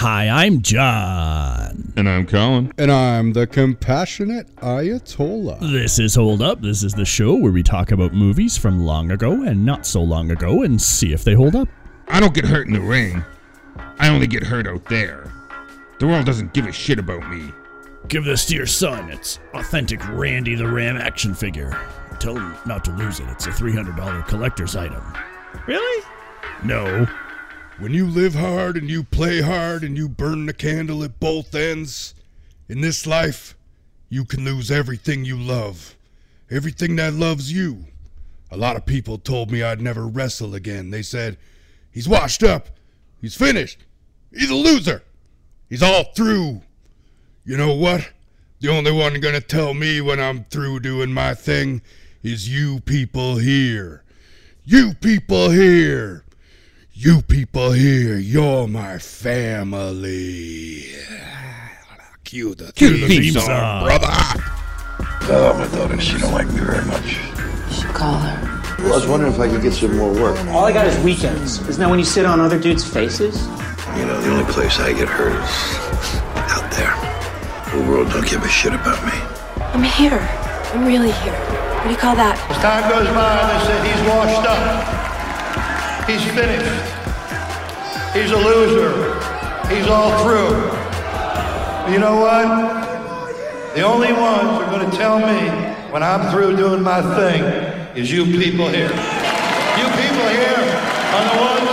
Hi, I'm Jon. And I'm Colin. And I'm the compassionate Ayatollah. This is Hold Up. This is the show where we talk about movies from long ago and not so long ago and see if they hold up. I don't get hurt in the ring. I only get hurt out there. The world doesn't give a shit about me. Give this to your son. It's authentic Randy the Ram action figure. Tell him not to lose it. It's a $300 collector's item. Really? No. When you live hard and you play hard and you burn the candle at both ends, in this life, you can lose everything you love. Everything that loves you. A lot of people told me I'd never wrestle again. They said, he's washed up. He's finished. He's a loser. He's all through. You know what? The only one gonna tell me when I'm through doing my thing is you people here. You people here. You people here, you're my family. Cue the, Cue the theme song. brother. Oh, my daughter, she don't like me very much. You should call her. I was wondering if I could get some more work. All I got is weekends. Isn't that when you sit on other dudes' faces? You know, the only place I get hurt is out there. The world don't give a shit about me. I'm here. I'm really here. What do you call that? As time goes by, they say he's washed up. He's finished. He's a loser. He's all through. You know what? The only ones who are going to tell me when I'm through doing my thing is you people here. You people here are the ones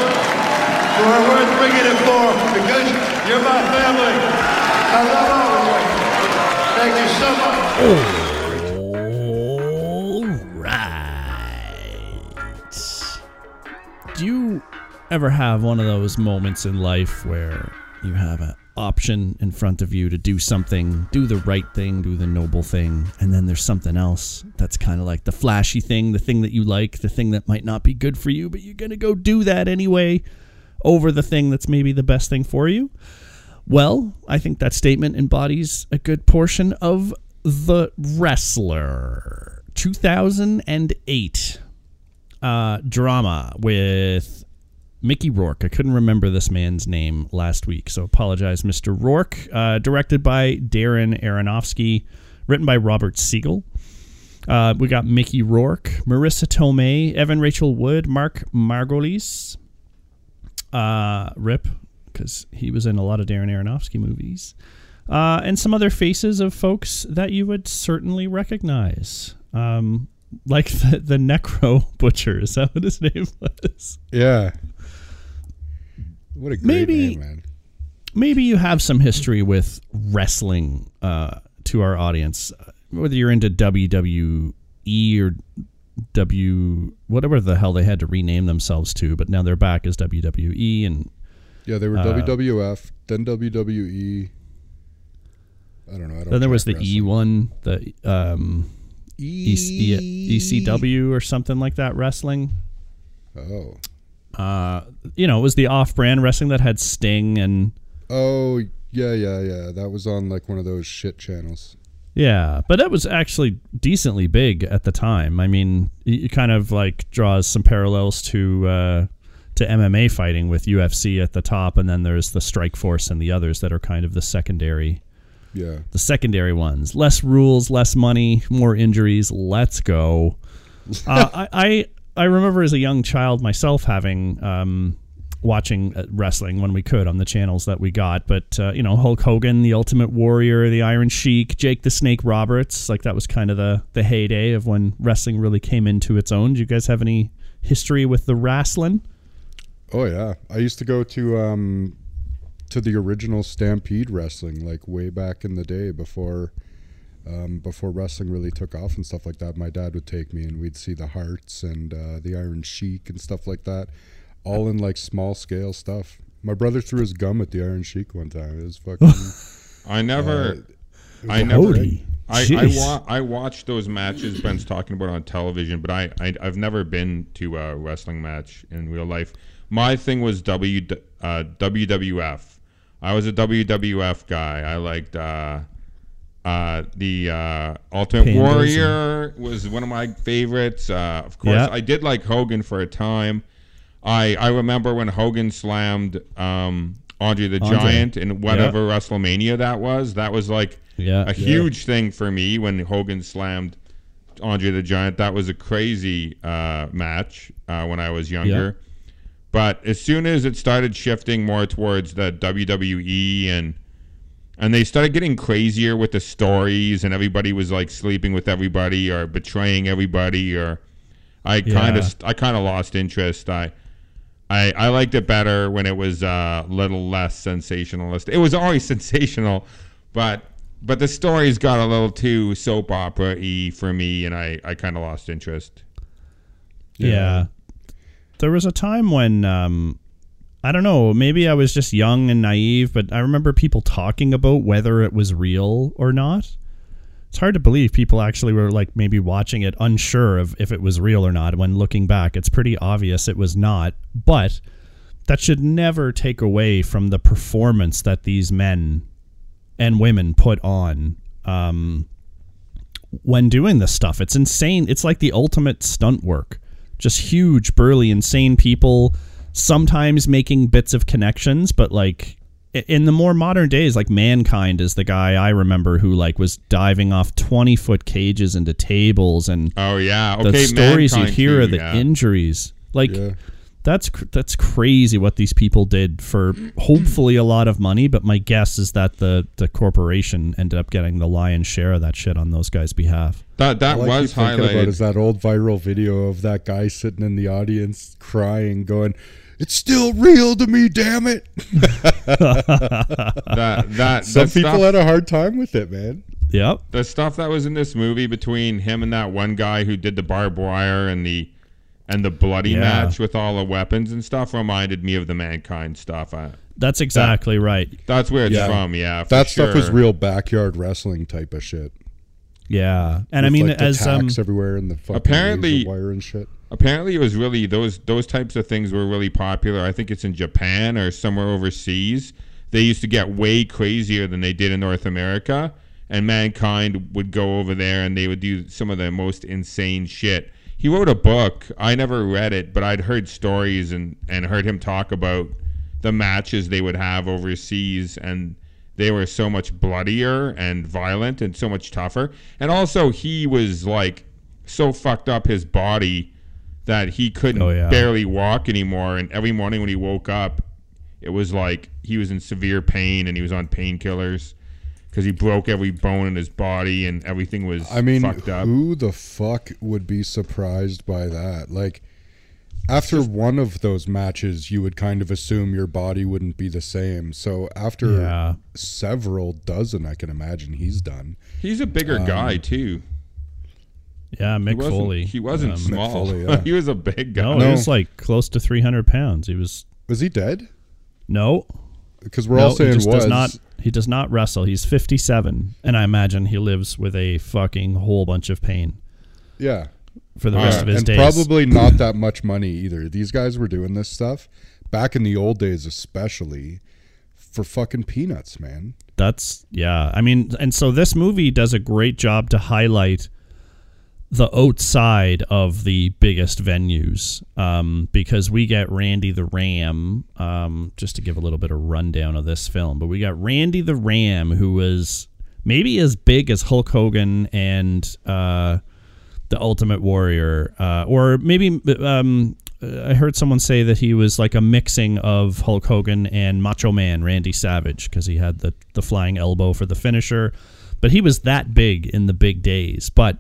who are worth bringing it for because you're my family. I love all of you. Thank you so much. All right. Do you ever have one of those moments in life where you have an option in front of you to do something, do the right thing, do the noble thing, and then there's something else that's kind of like the flashy thing, the thing that you like, the thing that might not be good for you, but you're going to go do that anyway over the thing that's maybe the best thing for you? Well, I think that statement embodies a good portion of The Wrestler 2008 uh, drama with Mickey Rourke. I couldn't remember this man's name last week, so apologize, Mr. Rourke. Uh, directed by Darren Aronofsky, written by Robert Siegel. Uh, we got Mickey Rourke, Marisa Tomei, Evan Rachel Wood, Mark Margolis, uh, Rip, because he was in a lot of Darren Aronofsky movies, uh, and some other faces of folks that you would certainly recognize. Um, like the, the Necro Butcher, is that what his name was? Yeah. What a great Maybe- name, man. maybe you have some history with wrestling uh, to our audience, whether you're into WWE or W, whatever the hell they had to rename themselves to, but now they're back as WWE. And Yeah, they were Uh, WWF, then WWE. I don't know. I don't then there was the track E one, the um, E- E- ECW or something like that wrestling. Oh. Uh, you know, it was the off-brand wrestling that had Sting and Oh, yeah, yeah, yeah. That was on like one of those shit channels. Yeah, but that was actually decently big at the time. I mean, it it kind of like draws some parallels to uh, to MMA fighting with UFC at the top, and then there's the Strikeforce and the others that are kind of the secondary Yeah. the secondary ones. Less rules, less money, more injuries. Let's go. uh, I, I I remember as a young child myself having um, watching uh, wrestling when we could on the channels that we got. But uh, you know, Hulk Hogan, the Ultimate Warrior, the Iron Sheik, Jake the Snake Roberts, like that was kind of the the heyday of when wrestling really came into its own. Do you guys have any history with the wrestling? Oh yeah. I used to go to um to the original Stampede wrestling like way back in the day before um, before wrestling really took off and stuff like that. My dad would take me and we'd see the Hearts and uh, the Iron Sheik and stuff like that, all in like small scale stuff. My brother threw his gum at the Iron Sheik one time. It was fucking. I never. Uh, I never. I I, wa- I watched those matches Ben's talking about on television, but I, I I've never been to a wrestling match in real life. My thing was W uh, WWF. I was a WWF guy. I liked uh, uh, the uh, Ultimate Pandas Warrior was one of my favorites. Uh, of course, Yeah. I did like Hogan for a time. I I remember when Hogan slammed um, Andre the Andre. Giant in whatever WrestleMania that was. That was like Yeah. a huge thing for me when Hogan slammed Andre the Giant. That was a crazy uh, match uh, when I was younger. But as soon as it started shifting more towards the WWE and and they started getting crazier with the stories and everybody was like sleeping with everybody or betraying everybody or I kind Yeah. of I kind of lost interest. I I, I liked it better when it was uh, a little less sensationalist. It was always sensational, but but the stories got a little too soap opera y for me, and I, I kind of lost interest. Yeah. There was a time when um I don't know, maybe I was just young and naive, but I remember people talking about whether it was real or not. It's hard to believe people actually were like maybe watching it unsure of if it was real or not when looking back. It's pretty obvious it was not, but that should never take away from the performance that these men and women put on um, when doing this stuff. It's insane. It's like the ultimate stunt work. Just huge, burly, insane people, sometimes making bits of connections, but like in the more modern days, like Mankind is the guy I remember who like was diving off 20 foot cages into tables and Oh yeah, the stories you hear too, are the yeah. injuries. Like Yeah. that's cr- that's crazy what these people did for hopefully a lot of money. But my guess is that the the corporation ended up getting the lion's share of that shit on those guys' behalf. that that All was keep thinking about is that old viral video of that guy sitting in the audience crying, going, "It's still real to me, damn it." that that Some that people stuff, had a hard time with it, man. Yep. the stuff that was in this movie between him and that one guy who did the barbed wire and the and the bloody Yeah. match with all the weapons and stuff reminded me of the mankind stuff. I, That's exactly right. that's where it's Yeah. from. Yeah, for That stuff was real backyard wrestling type of shit. Yeah, and I mean, like, the as um, everywhere and the fucking Apparently- wire and shit. Apparently, it was really those those types of things were really popular. I think it's in Japan or somewhere overseas. They used to get way crazier than they did in North America, and mankind would go over there and they would do some of the most insane shit. He wrote a book. I never read it, but I'd heard stories and and heard him talk about the matches they would have overseas and they were so much bloodier and violent and so much tougher. And also he was like so fucked up his body that he couldn't Oh, yeah. barely walk anymore and every morning when he woke up it was like he was in severe pain and he was on painkillers because he broke every bone in his body and everything was I mean, fucked up. who the fuck would be surprised by that? Like, after one of those matches, you would kind of assume your body wouldn't be the same. So after Yeah. several dozen, I can imagine he's done. He's a bigger um, guy too. Yeah, He Mick wasn't, Foley. he wasn't Um, small. Foley, yeah. he was a big guy. No, No. he was like close to 300 pounds. He was Was he dead? no, Because we're no, all saying he just was. does not. He does not wrestle. He's 57, and I imagine he lives with a fucking whole bunch of pain yeah. for the Yeah, rest of his and days. probably not that much money either. These guys were doing this stuff back in the old days, especially for fucking peanuts, man. That's yeah. I mean, and so this movie does a great job to highlight the outside of the biggest venues um, because we get Randy the Ram. Um, just to give a little bit of rundown of this film, but we got Randy the Ram, who was maybe as big as Hulk Hogan and uh, the Ultimate Warrior, uh, or maybe um, I heard someone say that he was like a mixing of Hulk Hogan and Macho Man Randy Savage because he had the the flying elbow for the finisher, but he was that big in the big days. But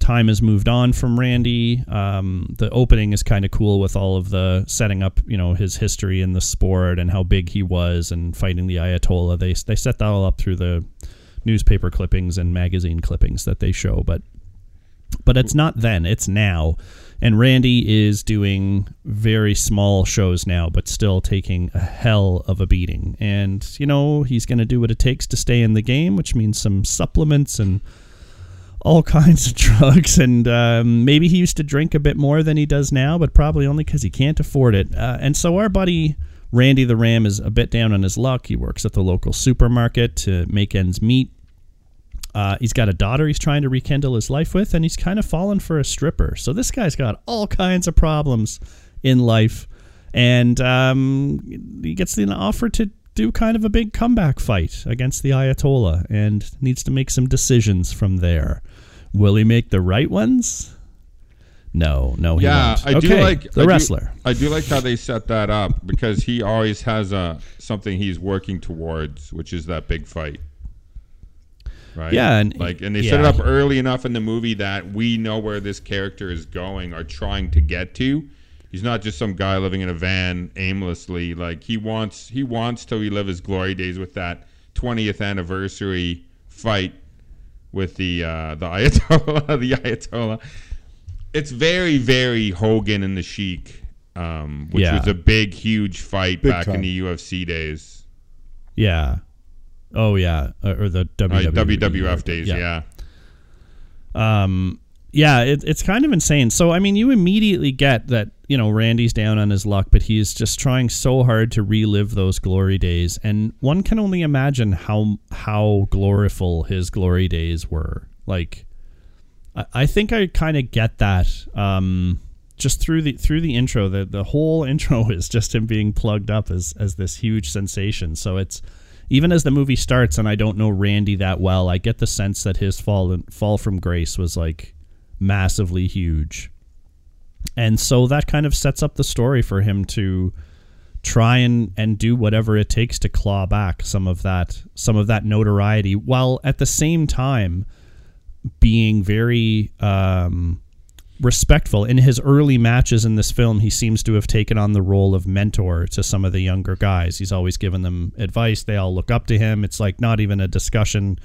time has moved on from Randy. Um, the opening is kind of cool with all of the setting up, you know, his history in the sport and how big he was and fighting the Ayatollah. They they set that all up through the newspaper clippings and magazine clippings that they show, but but it's not then it's now and randy is doing very small shows now but still taking a hell of a beating and you know he's going to do what it takes to stay in the game which means some supplements and all kinds of drugs and um, maybe he used to drink a bit more than he does now but probably only because he can't afford it uh, and so our buddy randy the ram is a bit down on his luck he works at the local supermarket to make ends meet uh, he's got a daughter he's trying to rekindle his life with, and he's kind of fallen for a stripper. So this guy's got all kinds of problems in life, and um, he gets an offer to do kind of a big comeback fight against the Ayatollah and needs to make some decisions from there. Will he make the right ones? No, no, he yeah, won't. I okay, do like the I do- wrestler. I do like how they set that up because he always has a something he's working towards, which is that big fight. Right. Yeah, and- like, and they set it up early enough in the movie that we know where this character is going or trying to get to. He's not just some guy living in a van aimlessly. Like he wants, he wants to relive his glory days with that 20th anniversary fight with the uh, the Ayatollah. the Ayatollah. It's very, very Hogan and the Sheik, um, which Yeah. was a big, huge fight Big back in the UFC days, Yeah. Oh yeah, uh, or the uh, WWF days. Yeah. Um, yeah, it, it's kind of insane. So, I mean, you immediately get that, you know, Randy's down on his luck, but he's just trying so hard to relive those glory days. And one can only imagine how, how gloriful his glory days were. Like, I, I think I kind of get that. Um, just through the through the intro, the the whole intro is just him being plugged up as as this huge sensation. So it's even as the movie starts, and I don't know Randy that well, I get the sense that his fall fall from grace was like massively huge, and so that kind of sets up the story for him to try and and do whatever it takes to claw back some of that some of that notoriety, while at the same time being very um, respectful. In his early matches in this film he seems to have taken on the role of mentor to some of the younger guys. He's always given them advice. They all look up to him. It's like not even a discussion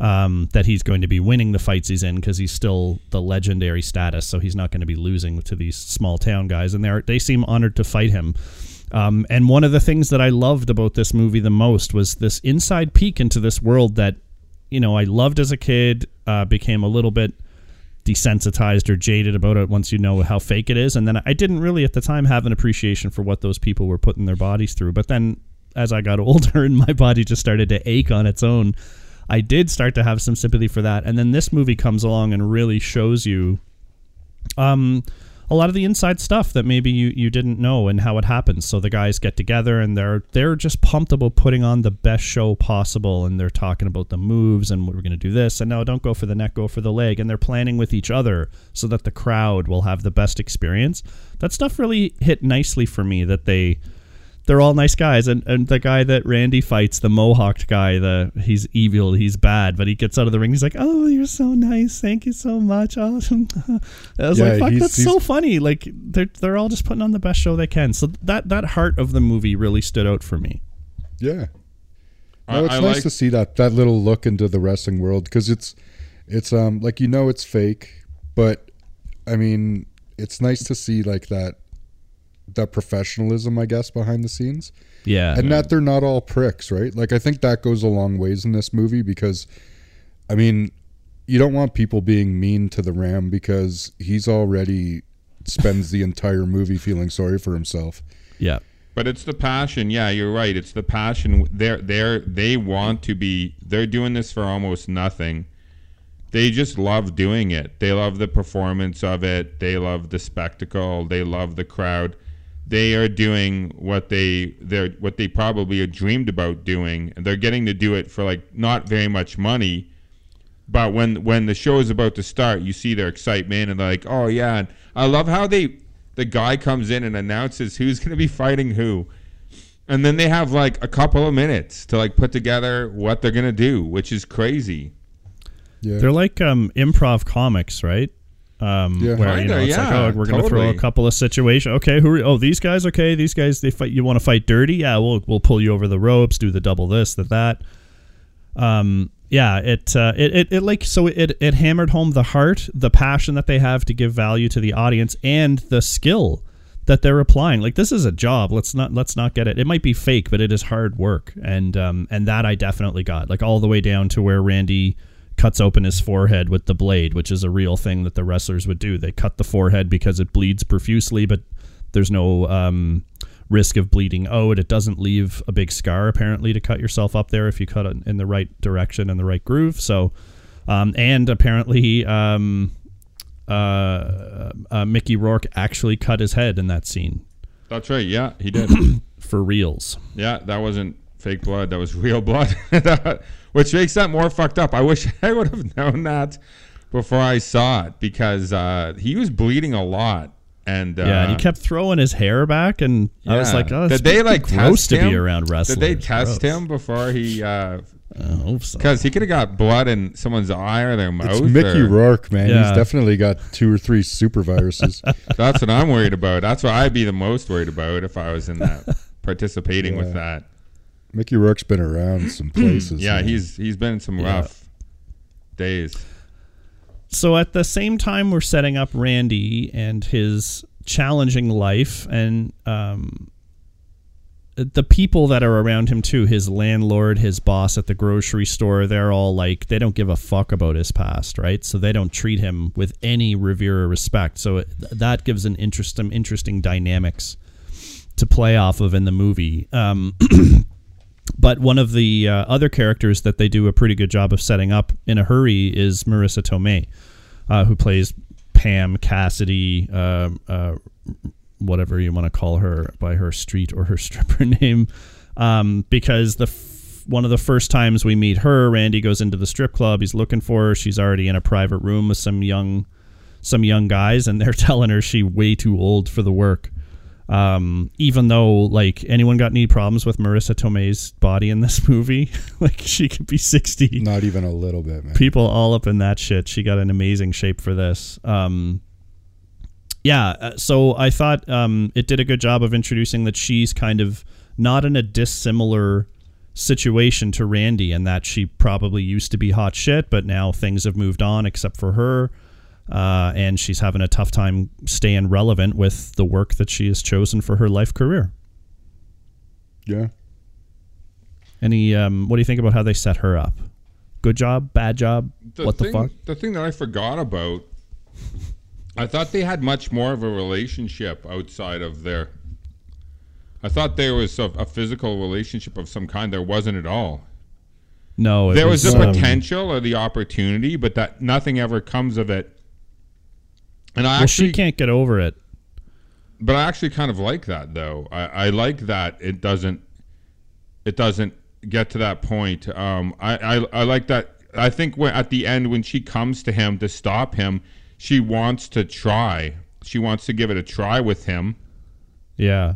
um, that he's going to be winning the fights he's in because he's still the legendary status so he's not going to be losing to these small town guys and they they seem honored to fight him um, and one of the things that I loved about this movie the most was this inside peek into this world that you know I loved as a kid uh, became a little bit desensitized or jaded about it once you know how fake it is. And then I didn't really at the time have an appreciation for what those people were putting their bodies through. But then as I got older and my body just started to ache on its own, I did start to have some sympathy for that. And then this movie comes along and really shows you um a lot of the inside stuff that maybe you, you didn't know and how it happens. So the guys get together and they're they're just pumped about putting on the best show possible and they're talking about the moves and we're going to do this and no don't go for the neck go for the leg and they're planning with each other so that the crowd will have the best experience. That stuff really hit nicely for me that they they're all nice guys and, and the guy that Randy fights the mohawked guy the he's evil he's bad but he gets out of the ring he's like oh you're so nice thank you so much oh. I was Yeah, like fuck he's- that's so funny like they're they're all just putting on the best show they can so that that heart of the movie really stood out for me Yeah. I- No, it's I nice like- to see that that little look into the wrestling world because it's it's um like you know it's fake, but I mean it's nice to see like that that professionalism I guess behind the scenes yeah and that they're not all pricks, right? Like I think that goes a long ways in this movie because I mean you don't want people being mean to the Ram because he's already spends the entire movie feeling sorry for himself. yeah But it's the passion. Yeah, you're right. It's the passion. They're they're they want to be. They're doing this for almost nothing. They just love doing it. They love the performance of it. They love the spectacle. They love the crowd. They are doing what they they're what they probably dreamed about doing, and they're getting to do it for like not very much money. But when when the show is about to start, you see their excitement and they're like, "Oh yeah!" And I love how they the guy comes in and announces who's going to be fighting who, and then they have like a couple of minutes to like put together what they're going to do, which is crazy. Yeah. they're like um improv comics right um Yeah. where you know Kinda, it's like oh we're gonna throw a couple of situations okay who are, oh these guys okay these guys they fight you want to fight dirty? Yeah we'll we'll pull you over the ropes do the double this the that. Um yeah it uh it, it, it like so it it hammered home the heart the passion that they have to give value to the audience and the skill that they're applying. Like this is a job let's not let's not get it. It might be fake but it is hard work and um and that i definitely got like all the way down to where randy cuts open his forehead with the blade which is a real thing that the wrestlers would do they cut the forehead because it bleeds profusely but there's no um risk of bleeding out it doesn't leave a big scar apparently to cut yourself up there if you cut it in the right direction and the right groove so um and apparently um uh, uh, Mickey Rourke actually cut his head in that scene That's right. Yeah, he did. for reals. yeah, that wasn't fake blood. That was real blood, which makes that more fucked up. I wish I would have known that before I saw it because uh, he was bleeding a lot. And uh, yeah, and he kept throwing his hair back, and I was like, "Oh, did they like gross test to him? be around wrestlers?" Did they test Gross. him before he? uh I hope so. Because he could have got blood in someone's eye or their mouth. It's Mickey or- Rourke, man. Yeah. He's definitely got two or three super viruses. That's what I'm worried about. That's what I'd be the most worried about if I was in that participating with that. Mickey Rourke's been around some places. Yeah, man. he's he's been in some Yeah. rough days. so at the same time we're setting up Randy and his challenging life and um the people that are around him too his landlord his boss at the grocery store they're all like they don't give a fuck about his past right so they don't treat him with any revere or respect so it, that gives an interesting interesting dynamics to play off of in the movie um But one of the uh, other characters that they do a pretty good job of setting up in a hurry is Marisa Tomei, uh, who plays Pam Cassidy, uh, uh, whatever you want to call her by her street or her stripper name. Um, because the f- one of the first times we meet her, Randy goes into the strip club. He's looking for her. She's already in a private room with some young, some young guys, and they're telling her she way too old for the work um even though like anyone got any problems with marisa tomei's body in this movie? Like she could be 60 not even a little bit, man. people all up in that shit. She got an amazing shape for this. Um yeah uh, so i thought um it did a good job of introducing that she's kind of not in a dissimilar situation to randy and that she probably used to be hot shit but now things have moved on except for her uh, and she's having a tough time staying relevant with the work that she has chosen for her life career. Yeah. Any, um, what do you think about how they set her up? Good job, bad job, what thing, the fuck? The thing that I forgot about, I thought they had much more of a relationship outside of their. I thought there was a, a physical relationship of some kind. There wasn't at all. No, it there was, the um, potential or the opportunity, but that nothing ever comes of it. And I Well, actually she can't get over it. but I actually kind of like that though. I, I like that it doesn't it doesn't get to that point. Um, I, I I like that. I think when at the end when she comes to him to stop him, she wants to try. She wants to give it a try with him. Yeah.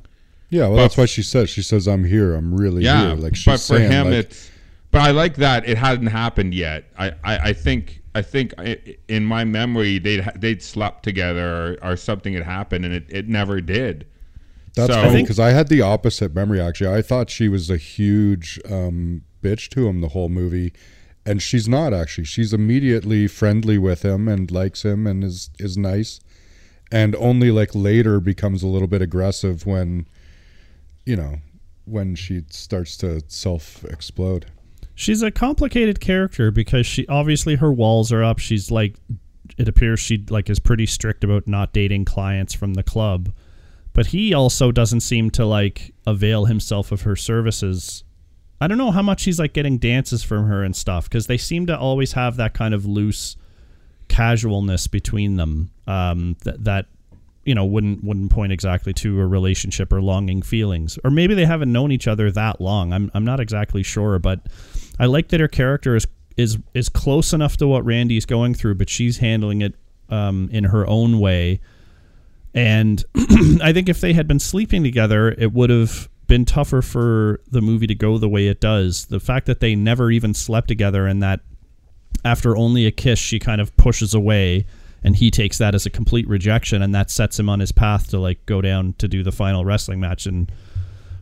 Yeah, well, But- that's what she says. She says, "I'm here. I'm really Yeah, here." Like she's but for saying, him, like, it's. But I like that it hadn't happened yet. I, I, I think I think i in my memory they'd they'd slept together or, or something had happened and it, it never did. That's So- funny because I had the opposite memory. Actually, I thought she was a huge um, bitch to him the whole movie, and she's not. Actually, she's immediately friendly with him and likes him and is is nice, and only like later becomes a little bit aggressive when, you know, when she starts to self explode. She's a complicated character because she obviously her walls are up. She's like it appears she like is pretty strict about not dating clients from the club. But he also doesn't seem to like avail himself of her services. I don't know how much he's like getting dances from her and stuff because they seem to always have that kind of loose casualness between them um, that that you know wouldn't wouldn't point exactly to a relationship or longing feelings or maybe they haven't known each other that long I'm I'm not exactly sure but I like that her character is is is close enough to what Randy's going through but she's handling it um, in her own way and I think if they had been sleeping together it would have been tougher for the movie to go the way it does the fact that they never even slept together and that after only a kiss, she kind of pushes away, and he takes that as a complete rejection, and that sets him on his path to like go down to do the final wrestling match. And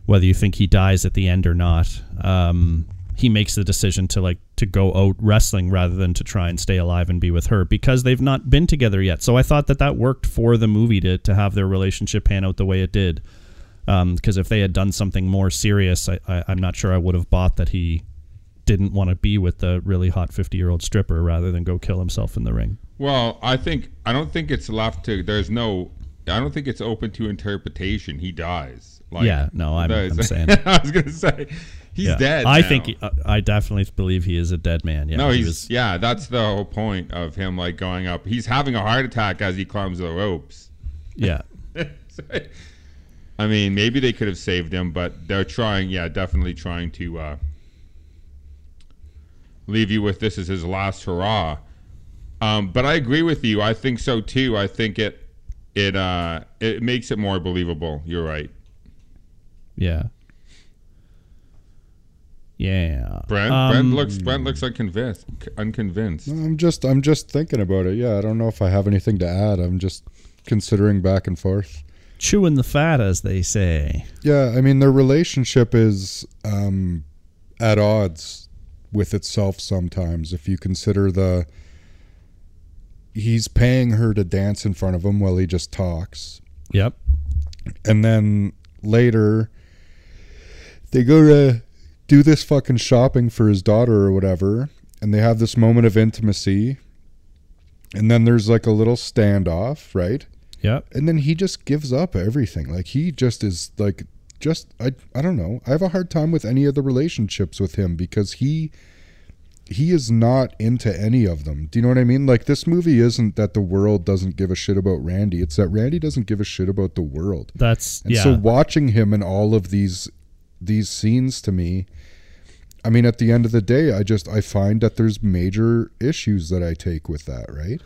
whether you think he dies at the end or not, um, he makes the decision to like to go out wrestling rather than to try and stay alive and be with her because they've not been together yet. So I thought that that worked for the movie to to have their relationship pan out the way it did. Um, because if they had done something more serious, I, I, I'm not sure I would have bought that he didn't want to be with the really hot 50 year old stripper rather than go kill himself in the ring. Well, I think I don't think it's left to. There's no. I don't think it's open to interpretation. He dies. Like, yeah, no, I'm, I'm saying. I was gonna say he's yeah. dead. I now. think, he, uh, I definitely believe he is a dead man. Yeah, no, he he's was- yeah. That's the whole point of him like going up. He's having a heart attack as he climbs the ropes. yeah. I mean, maybe they could have saved him, but they're trying. Yeah, definitely trying to uh, leave you with this as his last hurrah. Um, but I agree with you. I think so too. I think it it uh, it makes it more believable. You're right, Yeah. Yeah. Brent. Um, Brent looks Brent looks unconvinced. Unconvinced. I'm just I'm just thinking about it. Yeah, I don't know if I have anything to add. I'm just considering back and forth. chewing the fat, as they say. Yeah, I mean their relationship is um, at odds with itself sometimes. If you consider the he's paying her to dance in front of him while he just talks, Yep. and then later they go to do this fucking shopping for his daughter or whatever, and they have this moment of intimacy, and then there's like a little standoff, right? Yep. and then he just gives up everything like he just is like just i i don't know i have a hard time with any of the relationships with him because he he is not into any of them do you know what i mean like this movie isn't that the world doesn't give a shit about randy it's that randy doesn't give a shit about the world That's and yeah. so watching him in all of these these scenes to me i mean at the end of the day i just i find that there's major issues that i take with that right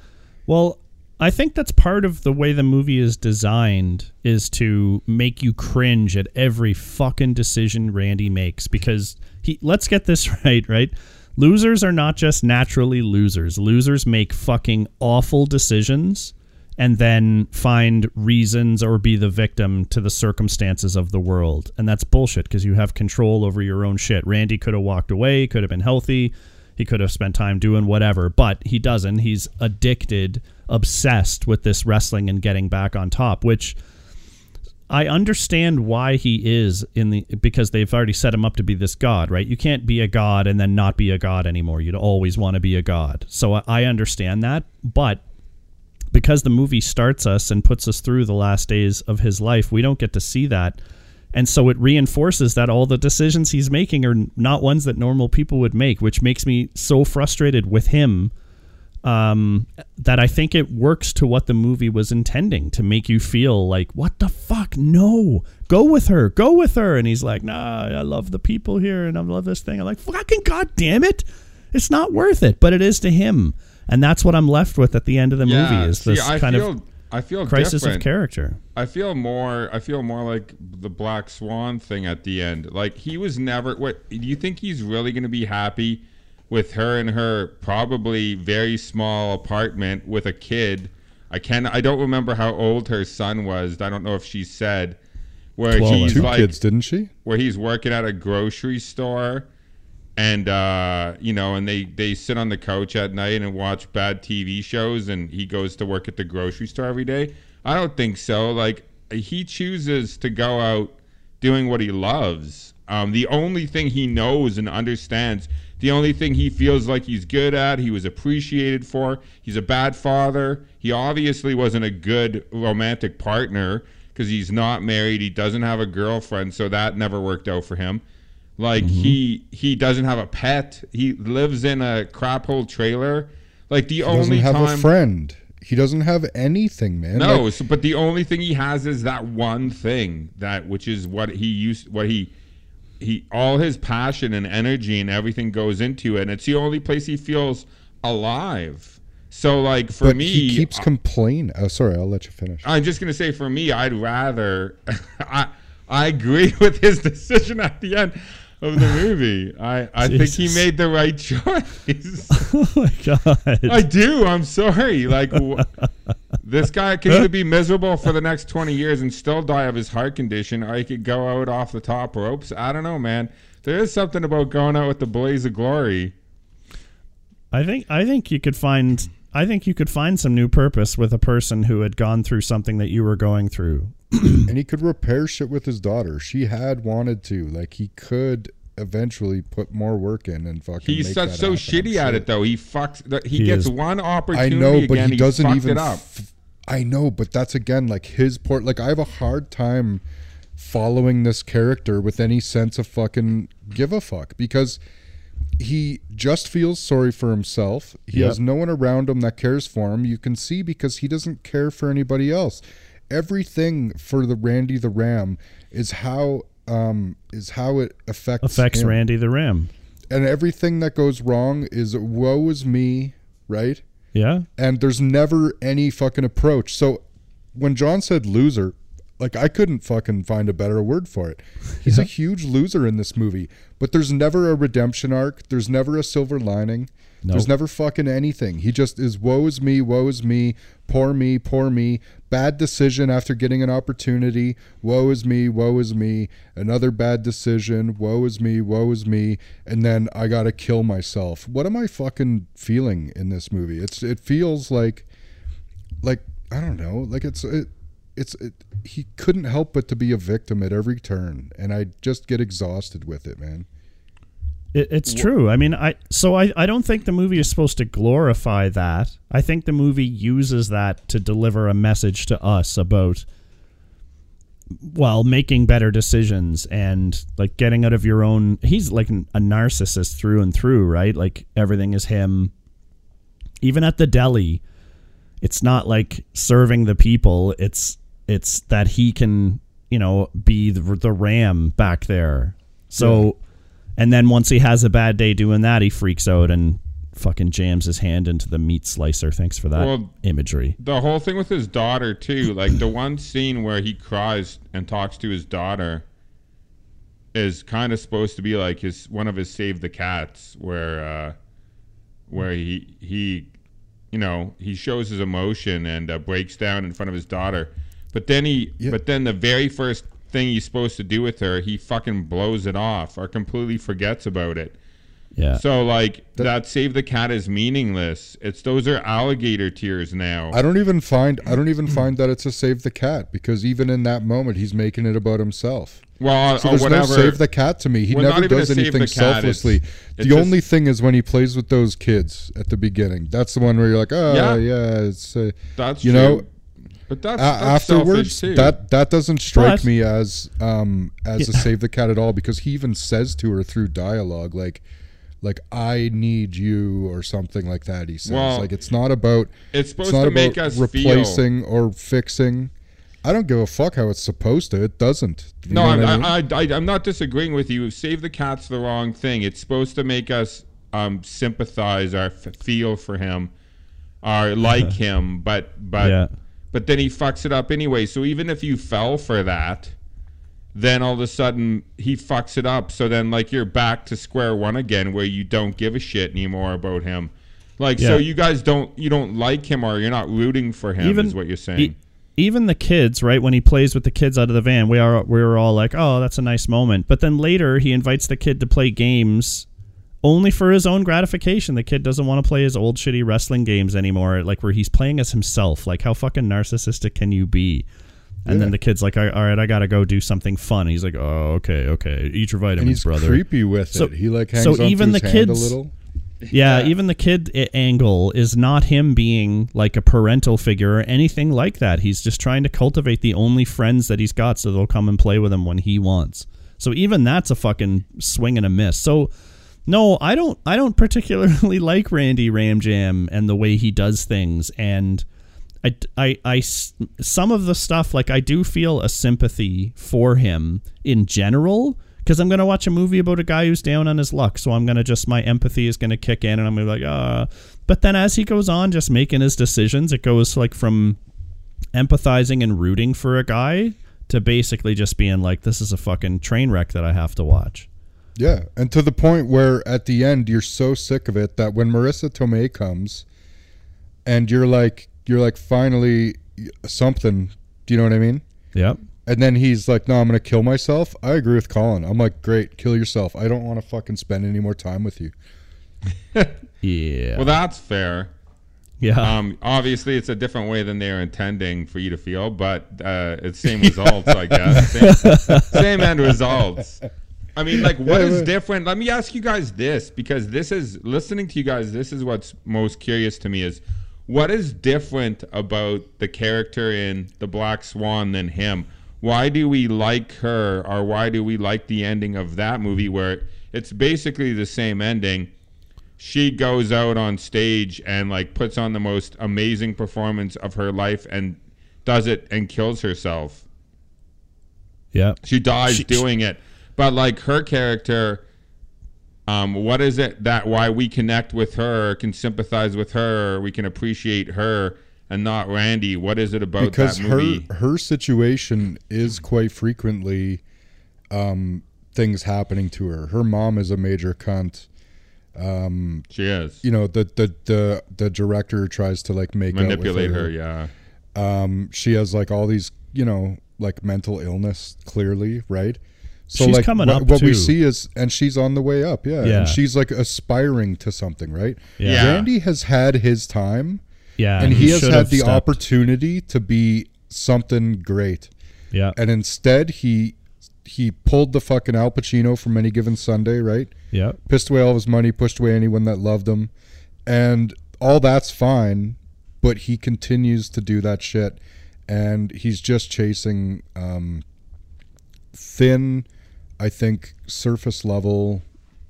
Well, I think that's part of the way the movie is designed is to make you cringe at every fucking decision Randy makes because he let's get this right, right? Losers are not just naturally losers. Losers make fucking awful decisions and then find reasons or be the victim to the circumstances of the world. And that's bullshit because you have control over your own shit. Randy could have walked away, could have been healthy, he could have spent time doing whatever, but he doesn't. He's addicted, obsessed with this wrestling and getting back on top, which I understand why he is in the because they've already set him up to be this god, right? You can't be a god and then not be a god anymore. You'd always want to be a god. So I, I understand that, but because the movie starts us and puts us through the last days of his life, we don't get to see that. And so it reinforces that all the decisions he's making are not ones that normal people would make, which makes me so frustrated with him um, that I think it works to what the movie was intending to make you feel like, what the fuck? No, go with her, go with her. And he's like, nah, I love the people here and I love this thing. I'm like, fucking god damn it. It's not worth it, but it is to him. And that's what I'm left with at the end of the movie is see, this I kind feel, of I feel crisis different. of character. I feel more. I feel more like the Black Swan thing at the end. Like he was never. What do you think he's really going to be happy with her in her probably very small apartment with a kid? I can. I don't remember how old her son was. I don't know if she said where Twelve, he's two like kids didn't she where he's working at a grocery store and uh, you know and they they sit on the couch at night and watch bad tv shows and he goes to work at the grocery store every day. I don't think so. Like he chooses to go out doing what he loves. Um, the only thing he knows and understands the only thing he feels like he's good at he was appreciated for he's a bad father. He obviously wasn't a good romantic partner because he's not married he doesn't have a girlfriend so that never worked out for him like mm-hmm. he he doesn't have a pet. He lives in a crap hole trailer. Like the he only doesn't have time a friend he doesn't have anything man No, Like, so, but the only thing he has is that one thing that which is what he used what he he all his passion and energy and everything goes into it and it's the only place he feels alive. So like for but me he keeps complaining oh sorry i'll let you finish I'm just gonna say for me, I'd rather. I I agree with his decision at the end of the movie. I I think he made the right choice. Oh my god. I do. I'm sorry. Like w- this guy could either be miserable for the next 20 years and still die of his heart condition, or he could go out off the top ropes. I don't know, man. There is something about going out with the blaze of glory. I think I think you could find I think you could find some new purpose with a person who had gone through something that you were going through. and he could repair shit with his daughter she had wanted to like he could eventually put more work in and fucking He's make such that so happen, shitty at it though. He fucks. He, He gets is. one opportunity. I know, but again. he doesn't even. it up. f- I know, but that's again like his port. Like I have a hard time following this character with any sense of fucking give a fuck because he just feels sorry for himself. He Yep. has no one around him that cares for him. You can see because he doesn't care for anybody else. everything for the Randy the Ram is how um is how it affects Affects him. Randy the Ram. and everything that goes wrong is woe is me, right? Yeah. And there's never any fucking approach. So when Jon said loser, like I couldn't fucking find a better word for it. He's a huge loser in this movie, but there's never a redemption arc. There's never a silver lining. There's never fucking anything. He just is woe is me, woe is me, poor me, poor me. Bad decision after getting an opportunity. Woe is me, woe is me. Another bad decision. Woe is me, woe is me. And then I gotta kill myself. What am I fucking feeling in this movie? It's it feels like like I don't know, like it's it, it's it, he couldn't help but to be a victim at every turn, and I just get exhausted with it, man. It, it's true. I mean, I so I, I don't think the movie is supposed to glorify that. I think the movie uses that to deliver a message to us about well, making better decisions and like getting out of your own he's like a narcissist through and through, right? Like everything is him. Even at the deli, it's not like serving the people, it's it's that he can, you know, be the, the ram back there. So and then once he has a bad day doing that, he freaks out and fucking jams his hand into the meat slicer. Thanks for that Well, imagery. The whole thing with his daughter too, like the one scene where he cries and talks to his daughter is kind of supposed to be like his one of his save the cats where uh where he he you know, he shows his emotion and uh, breaks down in front of his daughter. But then he Yeah. but then the very first thing he's supposed to do with her, he fucking blows it off or completely forgets about it. Yeah. So like that, save the cat is meaningless. It's those are alligator tears now. I don't even find I don't even find that it's a save the cat because even in that moment he's making it about himself. well, So or there's whatever. no save the cat to me. He Well, never does anything the cat, selflessly. it's- the it's only just- thing is when he plays with those kids at the beginning. That's the one where you're like, oh Yeah. yeah, it's uh, That's you true. know but that's, that's afterwards too. that that doesn't strike But- me as um as a save the cat at all because he even says to her through dialogue like like I need you or something like that. He says Well, like it's not about it's supposed it's not to make about us replacing or fixing. I don't give a fuck how it's supposed to. It doesn't. You No, I'm, I mean? I, I, I'm not disagreeing with you. Save the cat's the wrong thing. It's supposed to make us um, sympathize or f- feel for him or like him, but but Yeah. But then he fucks it up anyway. So even if you fell for that, then all of a sudden he fucks it up. So then like you're back to square one again, where you don't give a shit anymore about him. Like so, you guys don't you don't like him or you're not rooting for him. Even is what you're saying. e- even the kids, right? When he plays with the kids out of the van, we are we were all like, "Oh, that's a nice moment." But then later, he invites the kid to play games only for his own gratification. The kid doesn't want to play his old shitty wrestling games anymore, like where he's playing as himself. Like, how fucking narcissistic can you be? And then the kid's like, "All right, I gotta go do something fun." He's like, "Oh, okay, okay. Eat your and vitamins, he's brother." creepy with So- it. He like hangs so onto even his the kids- a little. Yeah, even the kid angle is not him being like a parental figure or anything like that. He's just trying to cultivate the only friends that he's got so they'll come and play with him when he wants. So even that's a fucking swing and a miss. So no, I don't I don't particularly like Randy Ramjam and the way he does things and I, I, I, some of the stuff like I do feel a sympathy for him in general because I'm gonna watch a movie about a guy who's down on his luck, so I'm gonna just my empathy is gonna kick in and I'm gonna be like, ah. But then as he goes on, just making his decisions, it goes like from empathizing and rooting for a guy to basically just being like, this is a fucking train wreck that I have to watch. Yeah, and to the point where at the end you're so sick of it that when Marisa Tomei comes, and you're like, you're like, finally something. Do you know what I mean? Yeah. And then he's like, "No, I'm gonna kill myself." I agree with Colin. I'm like, "Great, kill yourself. I don't want to fucking spend any more time with you." Yeah. well, that's fair. yeah. Um, obviously, it's a different way than they were intending for you to feel, but uh, it's same results, I guess. Same, same end results. I mean, like, what Yeah, is but- different? Let me ask you guys this, because this is listening to you guys. This is what's most curious to me is what is different about the character in the Black Swan than him. Why do we like her, or why do we like the ending of that movie where it's basically the same ending? she goes out on stage and like puts on the most amazing performance of her life and does it and kills herself. Yeah. She dies She- doing it. But like her character, um, what is it that why we connect with her, can sympathize with her, we can appreciate her and not Randy? What is it about because that her movie? her her situation is quite frequently um, things happening to her. Her mom is a major cunt. Um, she is. You know the the the the director tries to like make Manipulate with her, yeah. Um, she has like all these you know like mental illness clearly, right? So She's like coming what, up, what we see is and she's on the way up, yeah. Yeah. And she's like aspiring to something, right? Yeah. Yeah. Randy has had his time. Yeah, And and he he has had the stepped. opportunity to be something great. Yeah. And instead he he pulled the fucking Al Pacino from any given Sunday, right? Yeah. Pissed away all of his money, pushed away anyone that loved him. And all that's fine, but he continues to do that shit and he's just chasing um thin I think surface level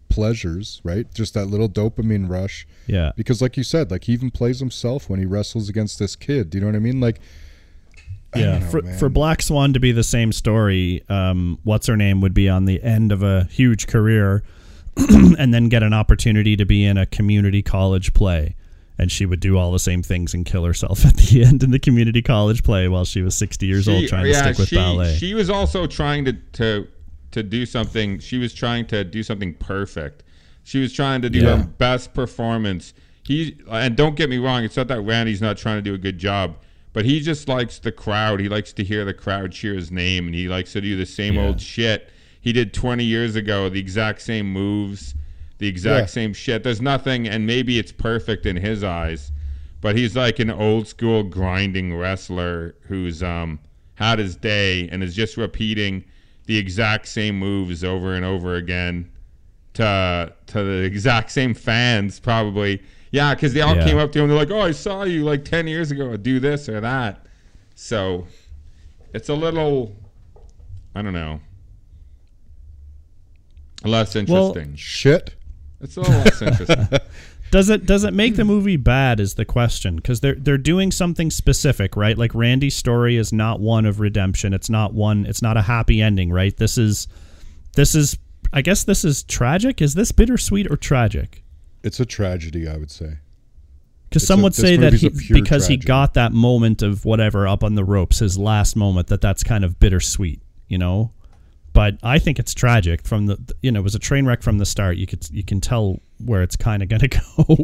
pleasures, right? Just that little dopamine rush. Yeah. Because like you said, like he even plays himself when he wrestles against this kid. Do you know what I mean? Like I Yeah, know, for, man. for Black Swan to be the same story, um, what's her name would be on the end of a huge career, and then get an opportunity to be in a community college play, and she would do all the same things and kill herself at the end in the community college play while she was sixty years old trying to stick with she, ballet. She was also trying to, to to do something. She was trying to do something perfect. She was trying to do Yeah. her best performance. He and don't get me wrong, it's not that Randy's not trying to do a good job, but he just likes the crowd. He likes to hear the crowd cheer his name, and he likes to do the same Yeah. old shit he did 20 years ago. The exact same moves, the exact Yeah. same shit. There's nothing, and maybe it's perfect in his eyes, but he's like an old school grinding wrestler who's um had his day and is just repeating the exact same moves over and over again to to the exact same fans probably yeah because they all Yeah. came up to him they're like oh i saw you like 10 years ago do this or that so it's a little i don't know less interesting Well, shit. It's a little less interesting. Does it does it make the movie bad is the question because they're they're doing something specific right? Like Randy's story is not one of redemption. It's not one it's not a happy ending right? This is this is I guess this is tragic? Is this bittersweet or tragic? It's a tragedy, I would say. because some a- would say that he, a pure because he got that moment of whatever up on the ropes his last moment that that's kind of bittersweet you know but I think it's tragic from the you know it was a train wreck from the start. You could you can tell where it's kind of going to go.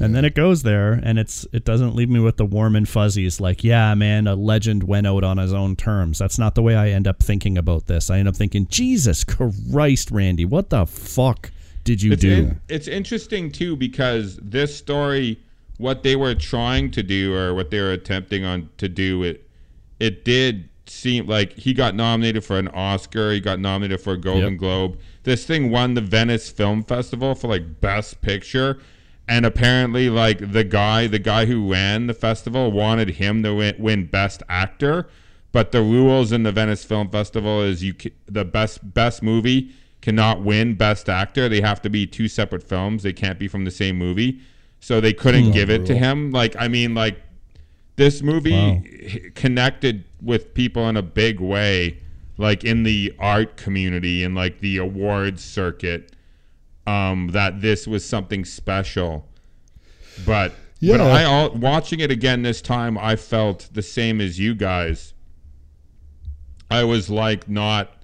And then it goes there and it's it doesn't leave me with the warm and fuzzies like yeah man a legend went out on his own terms. That's not the way I end up thinking about this. I end up thinking Jesus Christ Randy what the fuck did you it's, do? in- it's interesting too because this story what they were trying to do or what they were attempting on to do it it did seem like he got nominated for an oscar he got nominated for a golden Yep. globe. This thing won the venice film festival for like best picture and apparently like the guy the guy who ran the festival wanted him to win, win best actor but the rules in the venice film festival is you the best best movie cannot win best actor. They have to be two separate films. They can't be from the same movie. So they couldn't give it to him. Like i mean like this movie Wow. connected with people in a big way like in the art community and like the awards circuit um that this was something special. But but i all, watching it again this time i felt the same as you guys. I was like not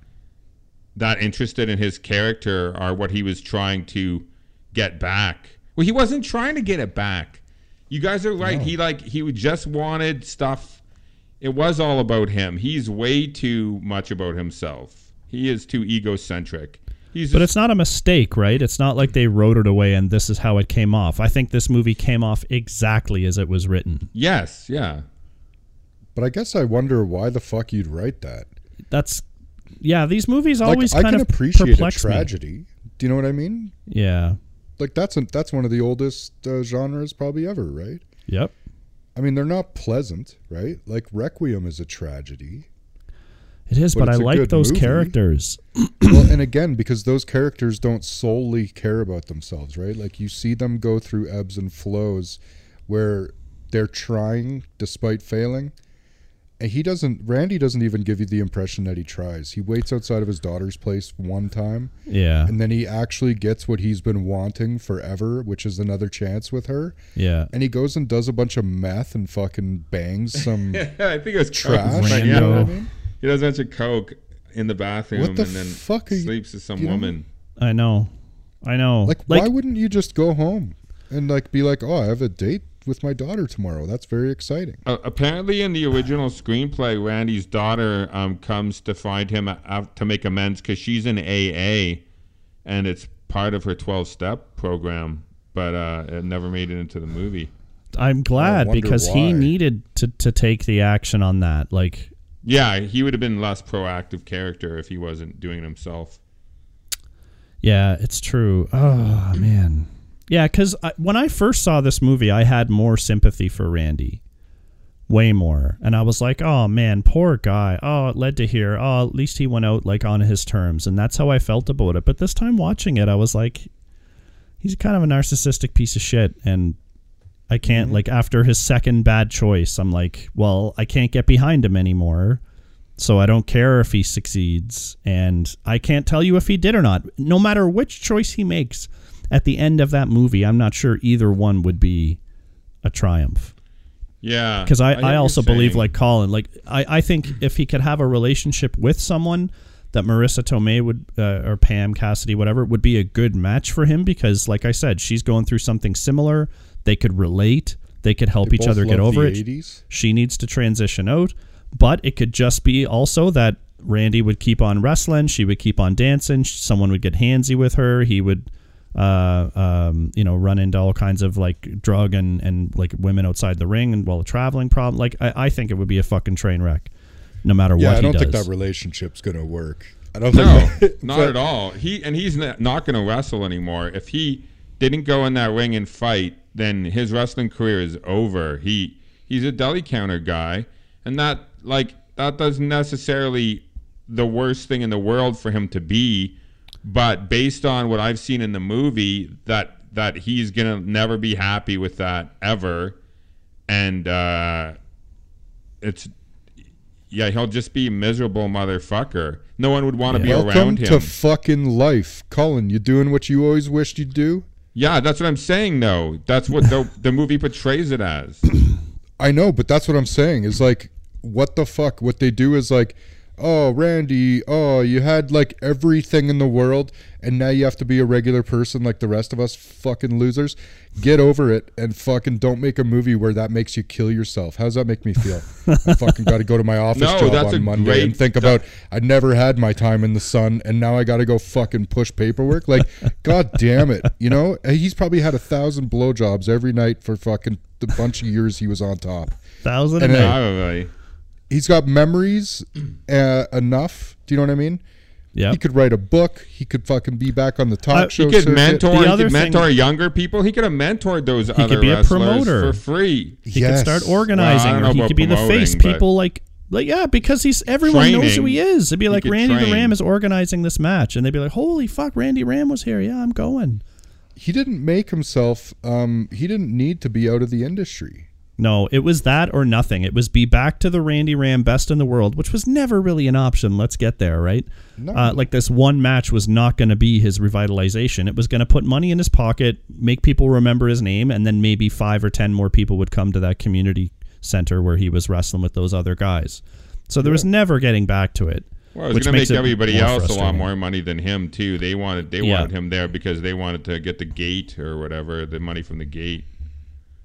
that interested in his character or what he was trying to get back. Well he wasn't trying to get it back you guys are right he like he just wanted stuff it was all about him he's way too much about himself he is too egocentric he's But just- it's not a mistake, right? It's not like they wrote it away and this is how it came off. I think this movie came off exactly as it was written. yes yeah But I guess I wonder why the fuck you'd write that. That's yeah. These movies Like always I kind can of appreciate a perplex me. tragedy. Do you know what I mean? Yeah. Like that's a, that's one of the oldest uh, genres probably ever, right? Yep. I mean, they're not pleasant, right? Like Requiem is a tragedy. It is, But but, I like those movie. characters. well, and again, because those characters don't solely care about themselves, right? Like you see them go through ebbs and flows where they're trying despite failing. And he doesn't. Randy doesn't even give you the impression that he tries. He waits outside of his daughter's place one time, Yeah. and then he actually gets what he's been wanting forever, which is another chance with her. Yeah. And he goes and does a bunch of meth and fucking bangs some Yeah, I think it was trash. Coke, but You know what I mean? He does a bunch of coke in the bathroom What the and then fuck are you- sleeps with some you know? woman. I know. I know. Like, why wouldn't you just go home and like be like, oh, I have a date with my daughter tomorrow. That's very exciting. Uh, apparently, in the original screenplay, Randy's daughter um, comes to find him uh, to make amends because she's in AA, and it's part of her twelve-step program. But uh, it never made it into the movie. I'm glad wonder because he needed to, to take the action on that. Like, Yeah, he would have been less proactive character if he wasn't doing it himself. yeah, it's true. Oh, man. Yeah, because when I first saw this movie, I had more sympathy for Randy. Way more. And I was like, oh, man, poor guy. Oh, it led to here. Oh, at least he went out, like, on his terms. And that's how I felt about it. But this time watching it, I was like, he's kind of a narcissistic piece of shit. And I can't, mm-hmm. like, after his second bad choice, I'm like, well, I can't get behind him anymore. So I don't care if he succeeds. And I can't tell you if he did or not. No matter which choice he makes at the end of that movie, I'm not sure either one would be a triumph. Yeah, Because I, get I, also believe, like Colin, like I, I think if he could have a relationship with someone that Marisa Tomei would, uh, or Pam Cassidy, whatever, would be a good match for him because, like I said, she's going through something similar. They could relate. They could help They each other get over the it. 80s. She needs to transition out, but it could just be also that Randy would keep on wrestling. She would keep on dancing. Someone would get handsy with her. He would, uh, um, you know, run into all kinds of like drug and, and like women outside the ring and while a traveling problem. Like, I, I think it would be a fucking train wreck no matter Yeah, what I don't he think that relationship's gonna work. I don't No, think not but- at all. He and he's not, not going to wrestle anymore. If he didn't go in that ring and fight, then his wrestling career is over. He he's a deli counter guy, and that like that doesn't necessarily the worst thing in the world for him to be. But based on what I've seen in the movie, that that he's gonna never be happy with that ever, and uh, it's yeah, he'll just be a miserable motherfucker. No one would want to be Welcome around him. to fucking life, Colin. You doing what you always wished you'd do? yeah, that's what I'm saying. though. that's what the the movie portrays it as. I know, but that's what I'm saying. Is like, what the fuck? What they do is like, oh, Randy, oh, you had like everything in the world, and now you have to be a regular person like the rest of us, fucking losers. Get over it and fucking don't make a movie where that makes you kill yourself. How does that make me feel? I fucking got to go to my office No, job on Monday great- and think about I never had my time in the sun, and now I got to go fucking push paperwork. Like, god damn it, you know? Uh, he's probably had a thousand blowjobs every night for fucking the bunch of years he was on top Thousand And and then- eight. Probably. He's got memories uh, enough. Do you know what I mean? Yeah. He could write a book. He could fucking be back on the talk Uh, show. He could circuit. mentor. The He other could thing- mentor younger people. He could have mentored those other could be a promoter. for free. He Yes. could start organizing, Well, or he could be the face. People like, like, yeah, because he's everyone knows who he is. It'd be like could Randy the. Ram is organizing this match, and they'd be like, "Holy fuck, Randy Ram was here! Yeah, I'm going." He didn't make himself. Um, he didn't need to be out of the industry. No, it was that or nothing. It was be back to the Randy Ram best in the world, which was never really an option. Let's get there, right? No. Uh, like this one match was not going to be his revitalization. It was going to put money in his pocket, make people remember his name, and then maybe five or ten more people would come to that community center where he was wrestling with those other guys. So there was never getting back to it. Well, it was going to make everybody else a lot more money than him too. They wanted they Yeah. wanted him there because they wanted to get the gate or whatever, the money from the gate.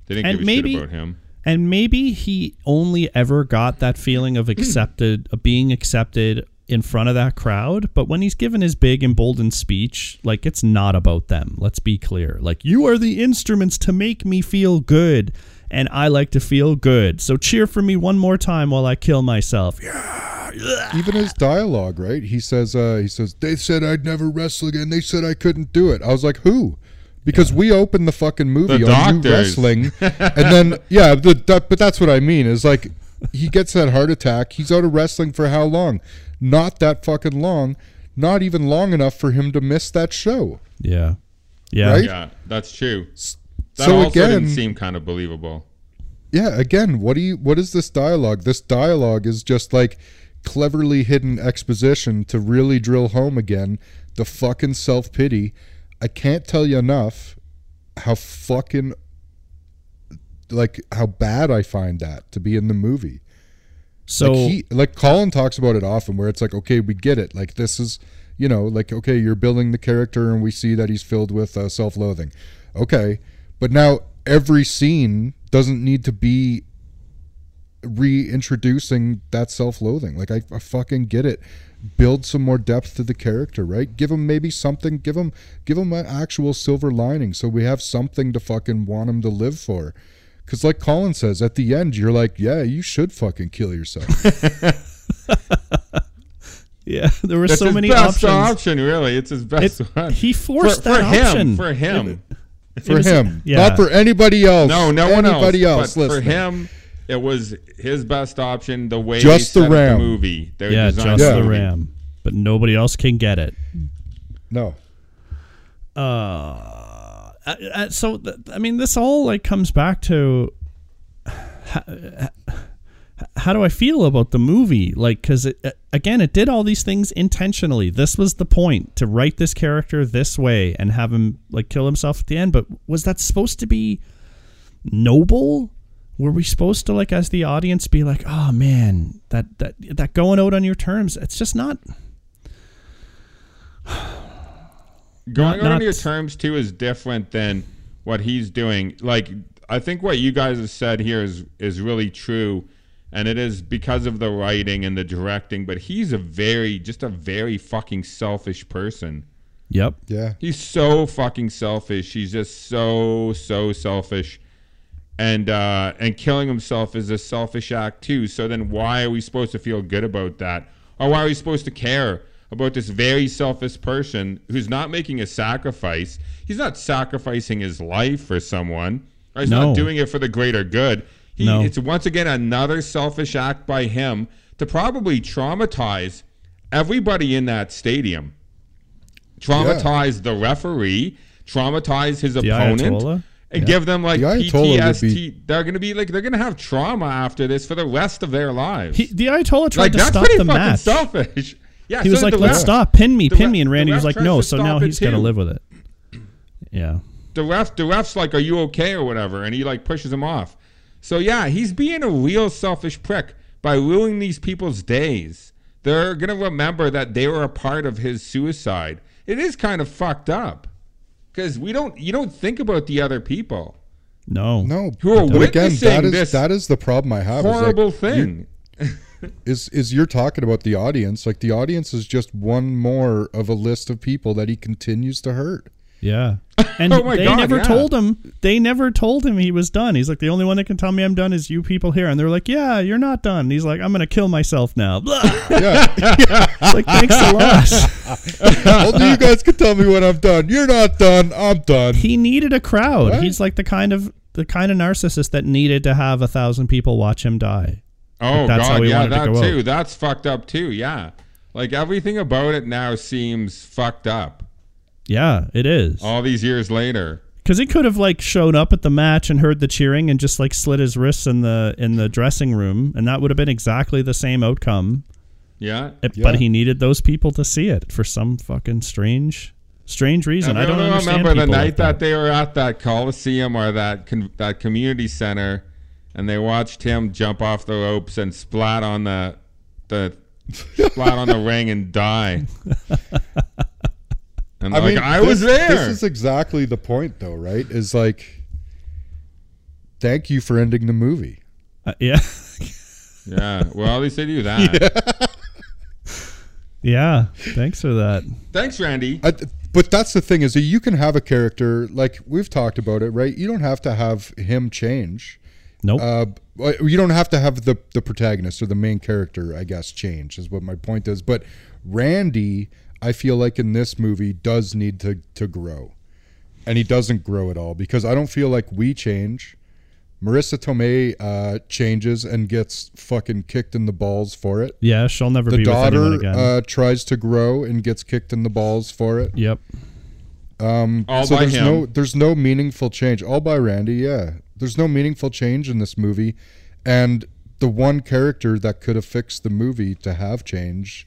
They didn't And give a maybe- shit about him. And maybe he only ever got that feeling of accepted, of being accepted in front of that crowd. But when he's given his big emboldened speech, like it's not about them. Let's be clear. Like you are the instruments to make me feel good, and I like to feel good. So cheer for me one more time while I kill myself. Even his dialogue, right? He says, uh, he says, they said I'd never wrestle again. They said I couldn't do it. I was like, who? Because we opened the fucking movie The on you wrestling, and then yeah, the, that, but that's what I mean is like he gets that heart attack. He's out of wrestling for how long? Not that fucking long. Not even long enough for him to miss that show. Yeah, yeah. Right? Yeah, that's true. That so also again, didn't seem kind of believable. yeah, again, what do you what is this dialogue? This dialogue is just like cleverly hidden exposition to really drill home again the fucking self-pity. I can't tell you enough how fucking like how bad I find that to be in the movie. So like he like Colin talks about it often where it's like okay we get it. Like this is you know like okay you're building the character and we see that he's filled with uh, self-loathing. Okay. But now every scene doesn't need to be reintroducing that self-loathing. Like I, I fucking get it build some more depth to the character right give him maybe something give him give him an actual silver lining so we have something to fucking want him to live for because like colin says at the end you're like yeah you should fucking kill yourself yeah, there were That's so his many best options. option, really. It's his best It- one. he forced for, that for him. For him. for was- him, yeah. not for anybody else. No, no one anybody else. else. but for him, it was his best option. The way Just they the set up Ram. the movie. They yeah, just Yeah. the movie. ram, but nobody else can get it. no, uh, so I mean, this all like comes back to how, how do I feel about the movie? Like, because it, uh, again, it did all these things intentionally. This was the point to write this character this way and have him like kill himself at the end. But was that supposed to be noble? Were we supposed to like, as the audience, be like, "Oh man, that that that going out on your terms"? It's just not. Going Not- on not- your terms too is different than what he's doing. Like I think what you guys have said here is is really true, and it is because of the writing and the directing. But he's a very just a very fucking selfish person. Yep. yeah, He's so fucking selfish. He's just so so selfish. And uh and killing himself is a selfish act too. So then why are we supposed to feel good about that? Or why are we supposed to care about this very selfish person who's not making a sacrifice? He's not sacrificing his life for someone. Or he's No. not doing it for the greater good. He, No. It's once again another selfish act by him to probably traumatize everybody in that stadium traumatize the referee, traumatize his The opponent, Ayatollah? And Yeah. give them like The PTSD. be- They're gonna be like they're gonna have trauma after this for the rest of their lives. He, the Ayatollah tried like to that's stop pretty the fucking match. selfish. Yeah, He so was like, "Let's ref- stop, pin me, pin ref- me," and Randy was like, "No." So now stop it he's got to live with it. Yeah. the ref the ref's like, "Are you okay?" or whatever, and he like pushes him off. So yeah, he's being a real selfish prick by ruining these people's days. They're gonna remember that they were a part of his suicide. It is kind of fucked up because we don't you don't think about the other people. No. no. Who are but again, witnessing that is this that is the problem I have. is, like, Horrible thing. is is you're talking about the audience. Like the audience is just one more of a list of people that he continues to hurt. Yeah. And Oh my they God, never yeah. told him. They never told him he was done. He's like, the only one that can tell me I'm done is you people here. And they're like, yeah, you're not done. And he's like, I'm gonna kill myself now. Blah. Yeah, like, thanks a lot. only you guys can tell me when I'm done. You're not done. I'm done. he needed a crowd. What? He's like the kind of the kind of narcissist that needed to have a thousand people watch him die. Oh that's how god, yeah, wanted to that go too. out. That's fucked up too. Yeah, like everything about it now seems fucked up. Yeah, it is. All these years later. Because he could have like shown up at the match and heard the cheering and just like slit his wrists in the in the dressing room, and that would have been exactly the same outcome. Yeah. It- Yeah. But he needed those people to see it for some fucking strange, strange reason. I don't Everyone understand. remember the night like that. they were at that Coliseum or that con- that community center, and they watched him jump off the ropes and splat on the the splat on the ring and die. And I like mean, I this, was there. This is exactly the point, though, right? Is like, thank you for ending the movie. Uh, yeah, yeah. Well, at least they do that. yeah. Thanks for that. Thanks, Randy. I, but that's the thing is that you can have a character like we've talked about it, right? You don't have to have him change. Nope. Uh, you don't have to have the the protagonist or the main character, I guess, change is what my point is. But Randy, I feel like in this movie does need to to grow, and he doesn't grow at all because I don't feel like we change. Marisa Tomei uh, changes and gets fucking kicked in the balls for it. yeah, she'll never The be with anyone daughter again. uh, tries to grow and gets kicked in the balls for it. yep. Um, All so by there's him. no there's no meaningful change. All by Randy, yeah. there's no meaningful change in this movie, and the one character that could have fixed the movie to have change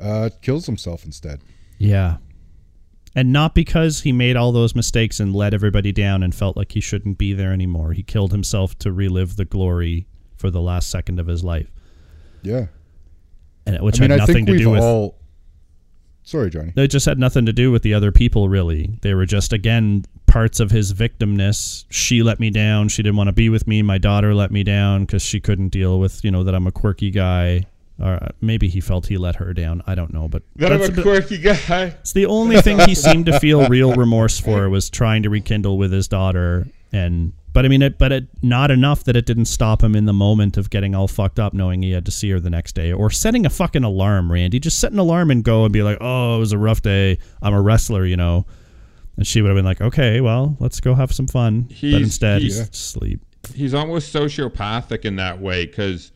uh, kills himself instead. Yeah. And not because he made all those mistakes and let everybody down and felt like he shouldn't be there anymore. He killed himself to relive the glory for the last second of his life. Yeah, And which I mean, had I nothing think to do with all. Sorry, Johnny. It just had nothing to do with the other people, really. They were just, again, parts of his victimness. She let me down. She didn't want to be with me. My daughter let me down because she couldn't deal with, you know, that I'm a quirky guy. Or uh, maybe he felt he let her down. I don't know, but That I'm that's a bit- quirky guy. it's the only thing he seemed to feel real remorse for was trying to rekindle with his daughter. And but I mean, it but it not enough that it didn't stop him in the moment of getting all fucked up, knowing he had to see her the next day, or setting a fucking alarm. Randy, just set an alarm and go and be like, "Oh, it was a rough day. I'm a wrestler," you know. And she would have been like, "Okay, well, let's go have some fun." but He's- instead, he's- uh, sleep. he's almost sociopathic in that way because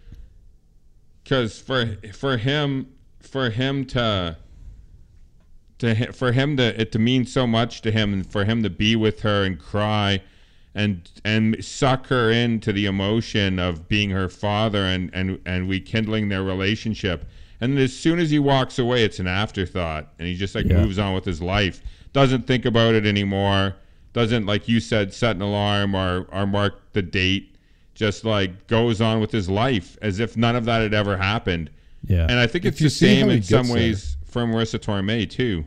because for for him for him to to for him to it to mean so much to him and for him to be with her and cry and and suck her into the emotion of being her father and and and rekindling their relationship. And as soon as he walks away it's an afterthought and he just like Yeah. moves on with his life. Doesn't think about it anymore. Doesn't like you said set an alarm or or mark the date just like goes on with his life as if none of that had ever happened Yeah. and i think If it's you the same in some gets there. ways for marisa tomei too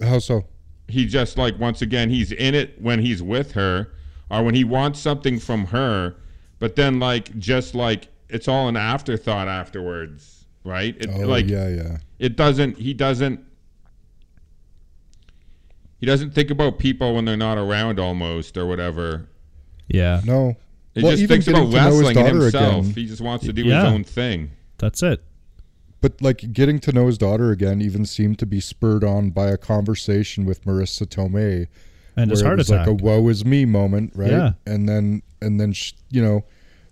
How so? he just like once again he's in it when he's with her or when he wants something from her but then like just like it's all an afterthought afterwards right it, Oh, like yeah, yeah. it doesn't he doesn't he doesn't think about people when they're not around almost or whatever yeah. No. he Well, just thinks about getting to know his wrestling and daughter himself again. he just wants to do Yeah. his own thing That's it. But like getting to know his daughter again even seemed to be spurred on by a conversation with Marisa Tomei, And his where heart it was attack. like a "woe is me" moment, right? Yeah. And then and then sh- you know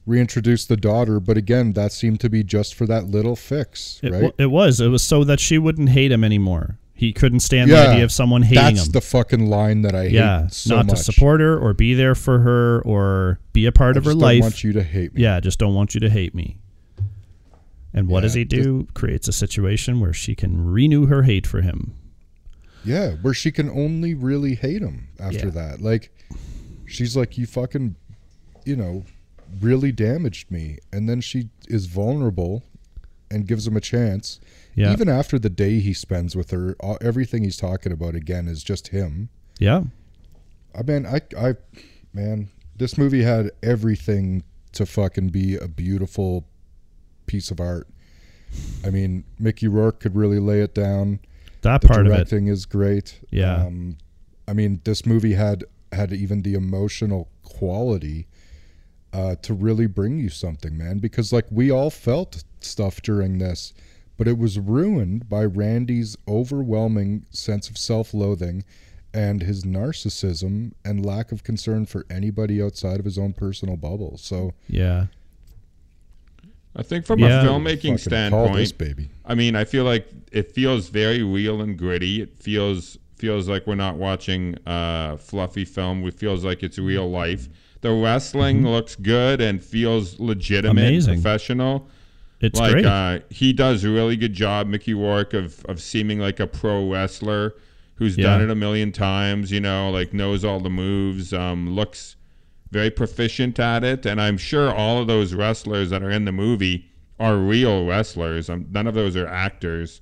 reintroduce the daughter, but again, that seemed to be just for that little fix, It, right? wa- it was. It was so that she wouldn't hate him anymore. He couldn't stand the idea of someone hating That's him. That's the fucking line that I yeah, hate so not much. to support her or be there for her or be a part I of her just life. don't want you to hate me. Yeah, just don't want you to hate me. And what does he do? Creates a situation where she can renew her hate for him. Yeah, where she can only really hate him after Yeah. that. Like, she's like, you fucking, you know, really damaged me. And then she is vulnerable and gives him a chance. Yeah. Even after the day he spends with her, all, everything he's talking about again is just him. Yeah. I mean, I, I, man, this movie had everything to fucking be a beautiful piece of art. I mean, Mickey Rourke could really lay it down. That the part of it. directing is great. Yeah. Um, I mean, this movie had had even the emotional quality uh, to really bring you something, man. Because like we all felt stuff during this, but it was ruined by Randy's overwhelming sense of self-loathing and his narcissism and lack of concern for anybody outside of his own personal bubble. So Yeah. i think from Yeah. a filmmaking fucking call this standpoint baby. I mean, I feel like it feels very real and gritty. It feels feels like we're not watching a fluffy film. It feels like it's real life. The wrestling looks good and feels legitimate, Mm-hmm. Amazing. professional. It's like great. Uh, he does a really good job, Mickey Rourke, of of seeming like a pro wrestler who's Yeah. done it a million times. You know, like knows all the moves. Um, looks very proficient at it, and I'm sure all of those wrestlers that are in the movie are real wrestlers. Um, none of those are actors.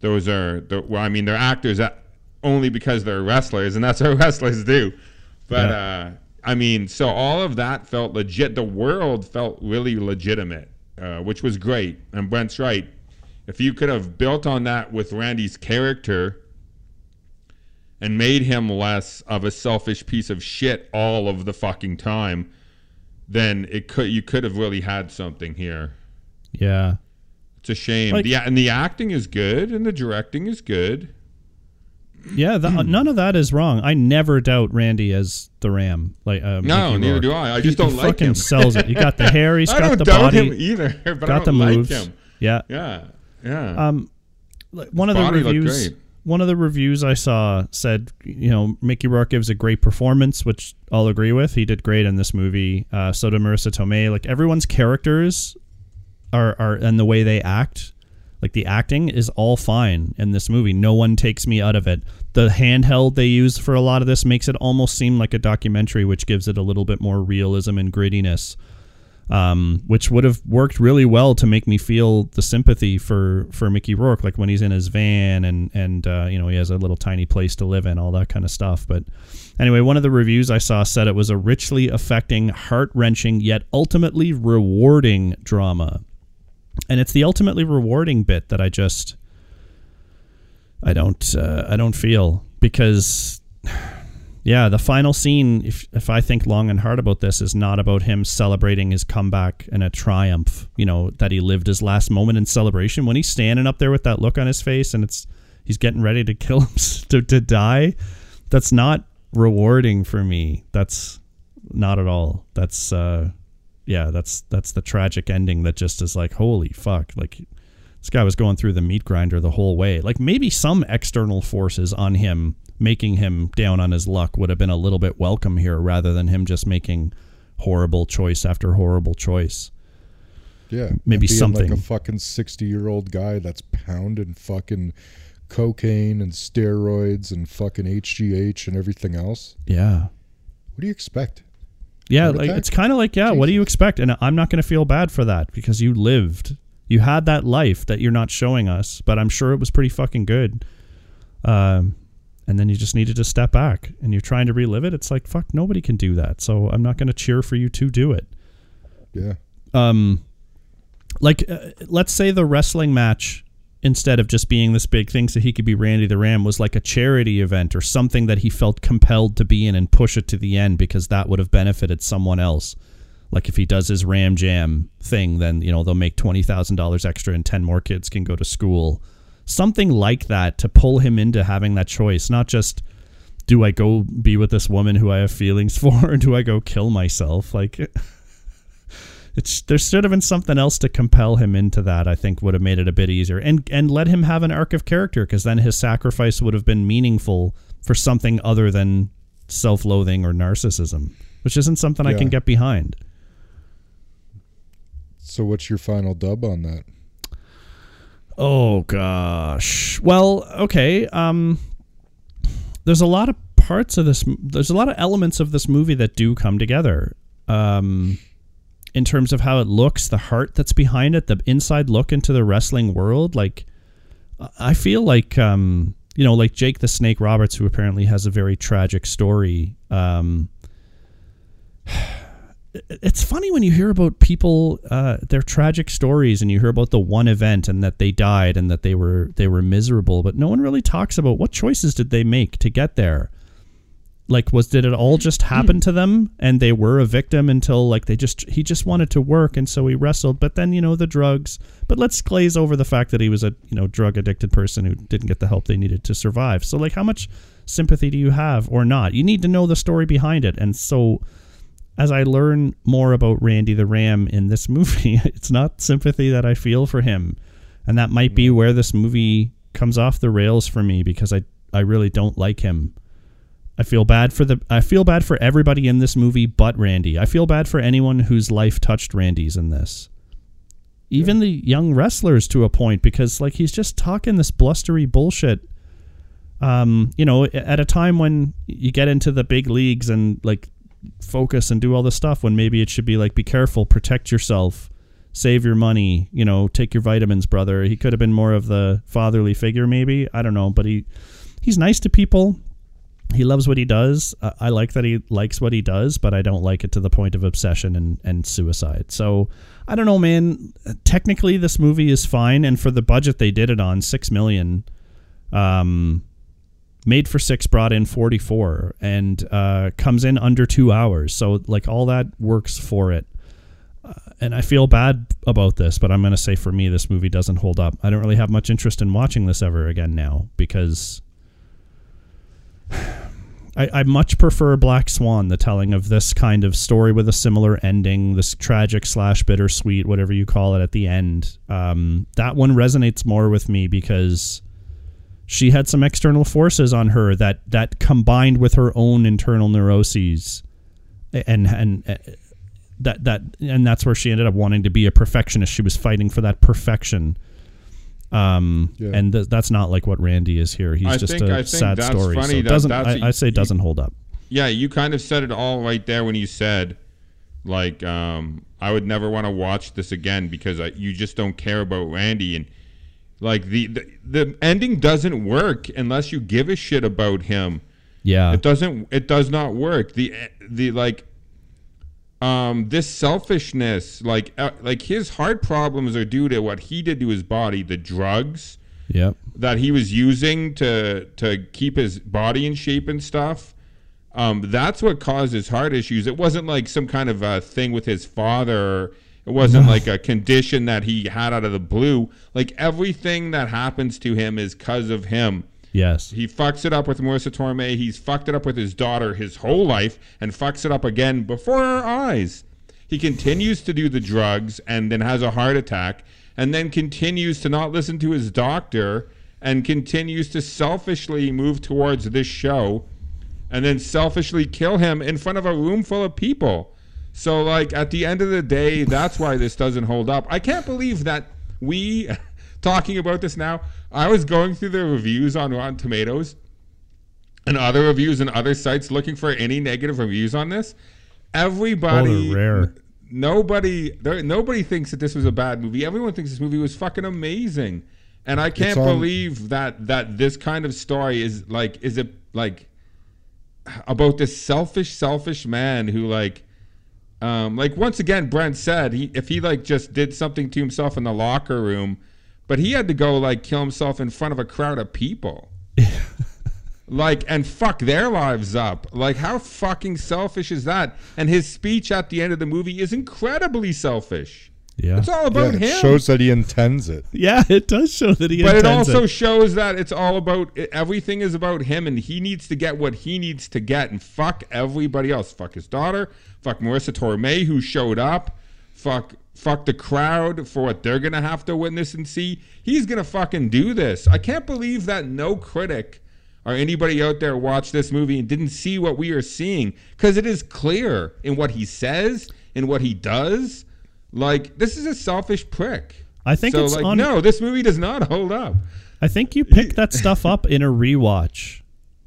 Those are the, well, I mean, they're actors that, only because they're wrestlers, and that's what wrestlers do. But uh, I mean, so all of that felt legit. The world felt really legitimate, uh, which was great. And Brent's right. If you could have built on that with Randy's character and made him less of a selfish piece of shit all of the fucking time, then it could you could have really had something here. yeah. It's a shame. Like- the and the acting is good and the directing is good. Yeah, the, Hmm. none of that is wrong. I never doubt Randy as the Ram. Like uh, No, Mickey neither Rourke. do I. I He- just don't he like fucking him. sells it. You got the hair. He's I got the body. I don't the doubt body. him either, but I got the don't like moves. him. Yeah. Yeah, yeah. Um, like, one of the reviews. one of the reviews I saw said, you know, Mickey Rourke gives a great performance, which I'll agree with. He did great in this movie. Uh, so did Marisa Tomei. Like everyone's characters are are and the way they act, like the acting is all fine in this movie. No one takes me out of it. The handheld they use for a lot of this makes it almost seem like a documentary, which gives it a little bit more realism and grittiness um, which would have worked really well to make me feel the sympathy for for Mickey Rourke, like when he's in his van and and uh, you know he has a little tiny place to live in, all that kind of stuff. But anyway, one of the reviews I saw said it was a richly affecting, heart wrenching, yet ultimately rewarding drama, and it's the ultimately rewarding bit that I just I don't uh, I don't feel because yeah, the final scene, if if I think long and hard about this, is not about him celebrating his comeback and a triumph. You know that he lived his last moment in celebration when he's standing up there with that look on his face and it's he's getting ready to kill him to, to die. That's not rewarding for me. That's not at all. That's uh, yeah, that's that's the tragic ending that just is like holy fuck, like. This guy was going through the meat grinder the whole way. Like maybe some external forces on him making him down on his luck would have been a little bit welcome here rather than him just making horrible choice after horrible choice. Yeah, maybe something. like a fucking sixty-year-old guy that's pounding fucking cocaine and steroids and fucking HGH and everything else. Yeah. What do you expect? Yeah, like it's kind of like yeah. What do you expect? And I'm not going to feel bad for that because you lived, you had that life that you're not showing us. But I'm sure it was pretty fucking good. Um, and then you just needed to step back and you're trying to relive it. It's like fuck, nobody can do that. So I'm not going to cheer for you to do it. Yeah. um like uh, let's say the wrestling match instead of just being this big thing so he could be Randy the Ram was like a charity event or something that he felt compelled to be in and push it to the end because that would have benefited someone else. Like if he does his Ram Jam thing, then you know they'll make twenty thousand dollars extra and ten more kids can go to school. Something like that to pull him into having that choice, not just do I go be with this woman who I have feelings for, or do I go kill myself? Like it's there should have been something else to compel him into that. I think would have made it a bit easier, and and let him have an arc of character because then his sacrifice would have been meaningful for something other than self-loathing or narcissism, which isn't something I can get behind. So what's your final dub on that? Oh gosh. Well, okay. Um, there's a lot of parts of this. There's a lot of elements of this movie that do come together. Um, in terms of how it looks, the heart that's behind it, the inside look into the wrestling world. Like, I feel like, um, you know, like Jake the Snake Roberts, who apparently has a very tragic story. Um, it's funny when you hear about people uh, their tragic stories and you hear about the one event and that they died and that they were they were miserable but no one really talks about what choices did they make to get there like was did it all just happen hmm. to them? And they were a victim until like they just he just wanted to work and so he wrestled. But then you know the drugs but let's glaze over the fact that he was a you know drug addicted person who didn't get the help they needed to survive. So like how much sympathy do you have or not? You need to know the story behind it. And so as I learn more about Randy the Ram in this movie, it's not sympathy that I feel for him. And that might be where this movie comes off the rails for me because I, I really don't like him. I feel bad for the I feel bad for everybody in this movie but Randy. I feel bad for anyone whose life touched Randy's in this. Even the young wrestlers to a point because like he's just talking this blustery bullshit um, you know, at a time when you get into the big leagues and like focus and do all this stuff when maybe it should be like be careful protect yourself save your money you know take your vitamins brother he could have been more of the fatherly figure maybe i don't know but he he's nice to people he loves what he does. Uh, i like that he likes what he does but i don't like it to the point of obsession and, and suicide. So i don't know man. Technically this movie is fine and for the budget they did it on six million um made for six brought in 44 and uh, comes in under two hours. So like all that works for it. Uh, and i feel bad about this but i'm going to say for me this movie doesn't hold up. I don't really have much interest in watching this ever again now because I, I much prefer black swan the telling of this kind of story with a similar ending this tragic slash bittersweet whatever you call it at the end um, that one resonates more with me because She had some external forces on her that that combined with her own internal neuroses, and and uh, that that and that's where she ended up wanting to be a perfectionist. She was fighting for that perfection. Um, Yeah. and th- that's not like what Randy is here. He's I just think- a sad story. funny so that doesn't I, I say you- doesn't hold up. Yeah, you kind of said it all right there when you said, like, um, I would never want to watch this again because I, you just don't care about Randy and like the, the the ending doesn't work unless you give a shit about him. Yeah, It doesn't. It does not work. The the like. Um, this selfishness, like, uh, like his heart problems are due to what he did to his body, the drugs yep, that he was using to to keep his body in shape and stuff. Um, that's what caused his heart issues. It wasn't like some kind of a thing with his father. It wasn't like a condition that he had out of the blue. Like everything that happens to him is because of him. Yes, He fucks it up with Marisa Tomei. He's fucked it up with his daughter his whole life and fucks it up again before our eyes. He continues to do the drugs and then has a heart attack and then continues to not listen to his doctor and continues to selfishly move towards this show and then selfishly kill him in front of a room full of people. So, like, at the end of the day, that's why this doesn't hold up. I can't believe that we, talking about this now, I was going through the reviews on Rotten Tomatoes and other reviews and other sites looking for any negative reviews on this. Everybody, Oh, rare. nobody, there, nobody thinks that this was a bad movie. Everyone thinks this movie was fucking amazing, and I can't believe that that this kind of story is like, is it like about this selfish, selfish man who like, um, like once again, Brent said he if he like just did something to himself in the locker room, but he had to go like kill himself in front of a crowd of people. like and fuck their lives up. Like how fucking selfish is that? And his speech at the end of the movie is incredibly selfish. yeah, It's all Yeah, about it him. shows that he intends it. yeah. It does show that he. but it intends also shows that it's all about everything is about him and he needs to get what he needs to get and fuck everybody else fuck his daughter fuck marisa tomei who showed up fuck fuck the crowd for what they're gonna have to witness and see. He's gonna fucking do this. I can't believe that no critic or anybody out there watched this movie and didn't see what we are seeing because it is clear in what he says in what he does. Like this is a selfish prick. I think so it's like on- no this movie does not hold up. I think you pick that stuff up in a rewatch,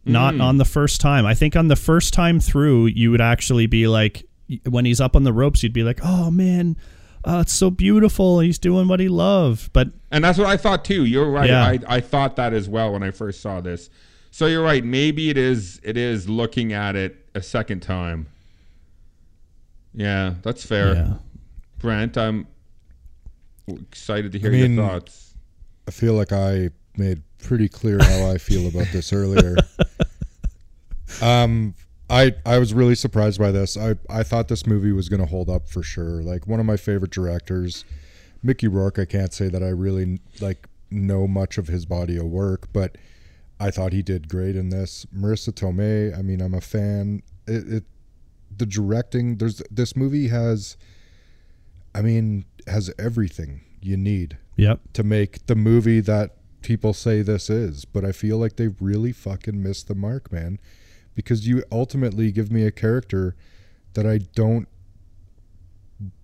not Mm. on the first time. I think on the first time through, you would actually be like, when he's up on the ropes, you'd be like, "Oh man, uh, it's so beautiful. He's doing what he loved." But And that's what I thought too. You're right. Yeah. I, I thought that as well when I first saw this. So you're right. Maybe it is it is looking at it a second time. Yeah, that's fair. yeah, Brent, I'm excited to hear I mean- your thoughts. I feel like I made pretty clear how I feel about this earlier. Um, I I was really surprised by this. I I thought this movie was going to hold up for sure. Like one of my favorite directors, Mickey Rourke. I can't say that I really like know much of his body of work, but I thought he did great in this. Marisa Tomei. I mean, I'm a fan. It, it the directing. There's this movie has. I mean, has everything you need yep, to make the movie that people say this is, but I feel like they really fucking missed the mark, man. Because you ultimately give me a character that I don't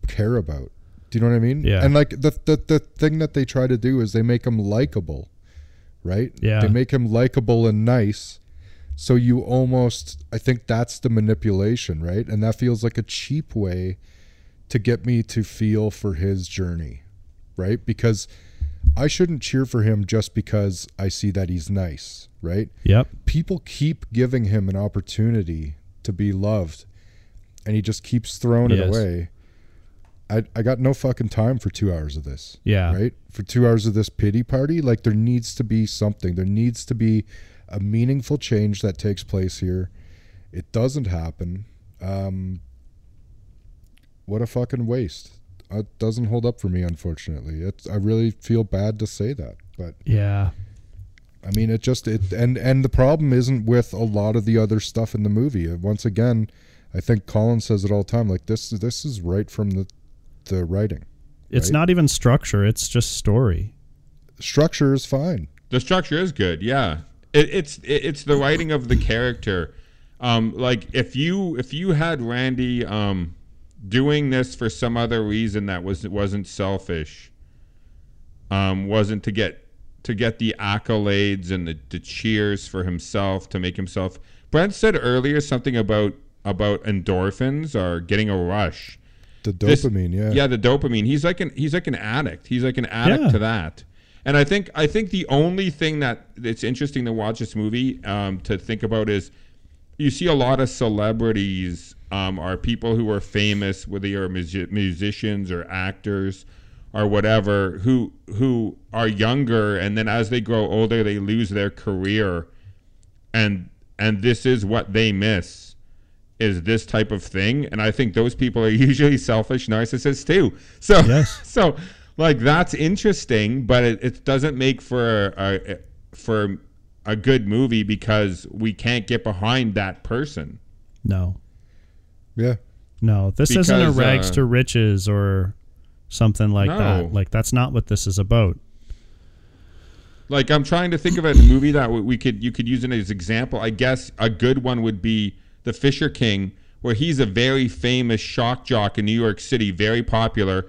care about. Do you know what I mean? Yeah. And like the the the thing that they try to do is they make him likable, right? Yeah. They make him likable and nice. So you almost I think that's the manipulation, right? And that feels like a cheap way to get me to feel for his journey, right? Because I shouldn't cheer for him just because I see that he's nice, right? yep, People keep giving him an opportunity to be loved, and he just keeps throwing it away. I, I got no fucking time for two hours of this. Yeah. Right? For two hours of this pity party, like there needs to be something. There needs to be a meaningful change that takes place here. It doesn't happen. Um, what a fucking waste. It doesn't hold up for me, unfortunately. It's I really feel bad to say that, but yeah, I mean, it just it and and the problem isn't with a lot of the other stuff in the movie. Uh, Once again, I think Colin says it all the time. Like this, this is right from the the writing. it's Right. not even structure; it's just story. Structure is fine. The structure is good. Yeah, it, it's it, it's the writing of the character. Um, like if you if you had Randy um, doing this for some other reason that was wasn't selfish, um, wasn't to get to get the accolades and the, the cheers for himself to make himself. Brent said earlier something about about endorphins or getting a rush. The This- dopamine, yeah. yeah, the dopamine. He's like an he's like an addict. He's like an addict Yeah. to that. And I think I think the only thing that it's interesting to watch this movie um, to think about is you see a lot of celebrities um, are people who are famous, whether you're musi- musicians or actors or whatever, who who are younger, and then as they grow older, they lose their career, and and this is what they miss is this type of thing. And i think those people are usually selfish narcissists too. So Yes. so like that's interesting but it, it doesn't make for a, a for a good movie because we can't get behind that person. No, yeah. no, this isn't a rags uh, to riches or something like No. that. Like that's not what this is about. like i'm trying to think of a movie that we- could you could use it as example i guess a good one would be the fisher king where he's a very famous shock jock in new york city very popular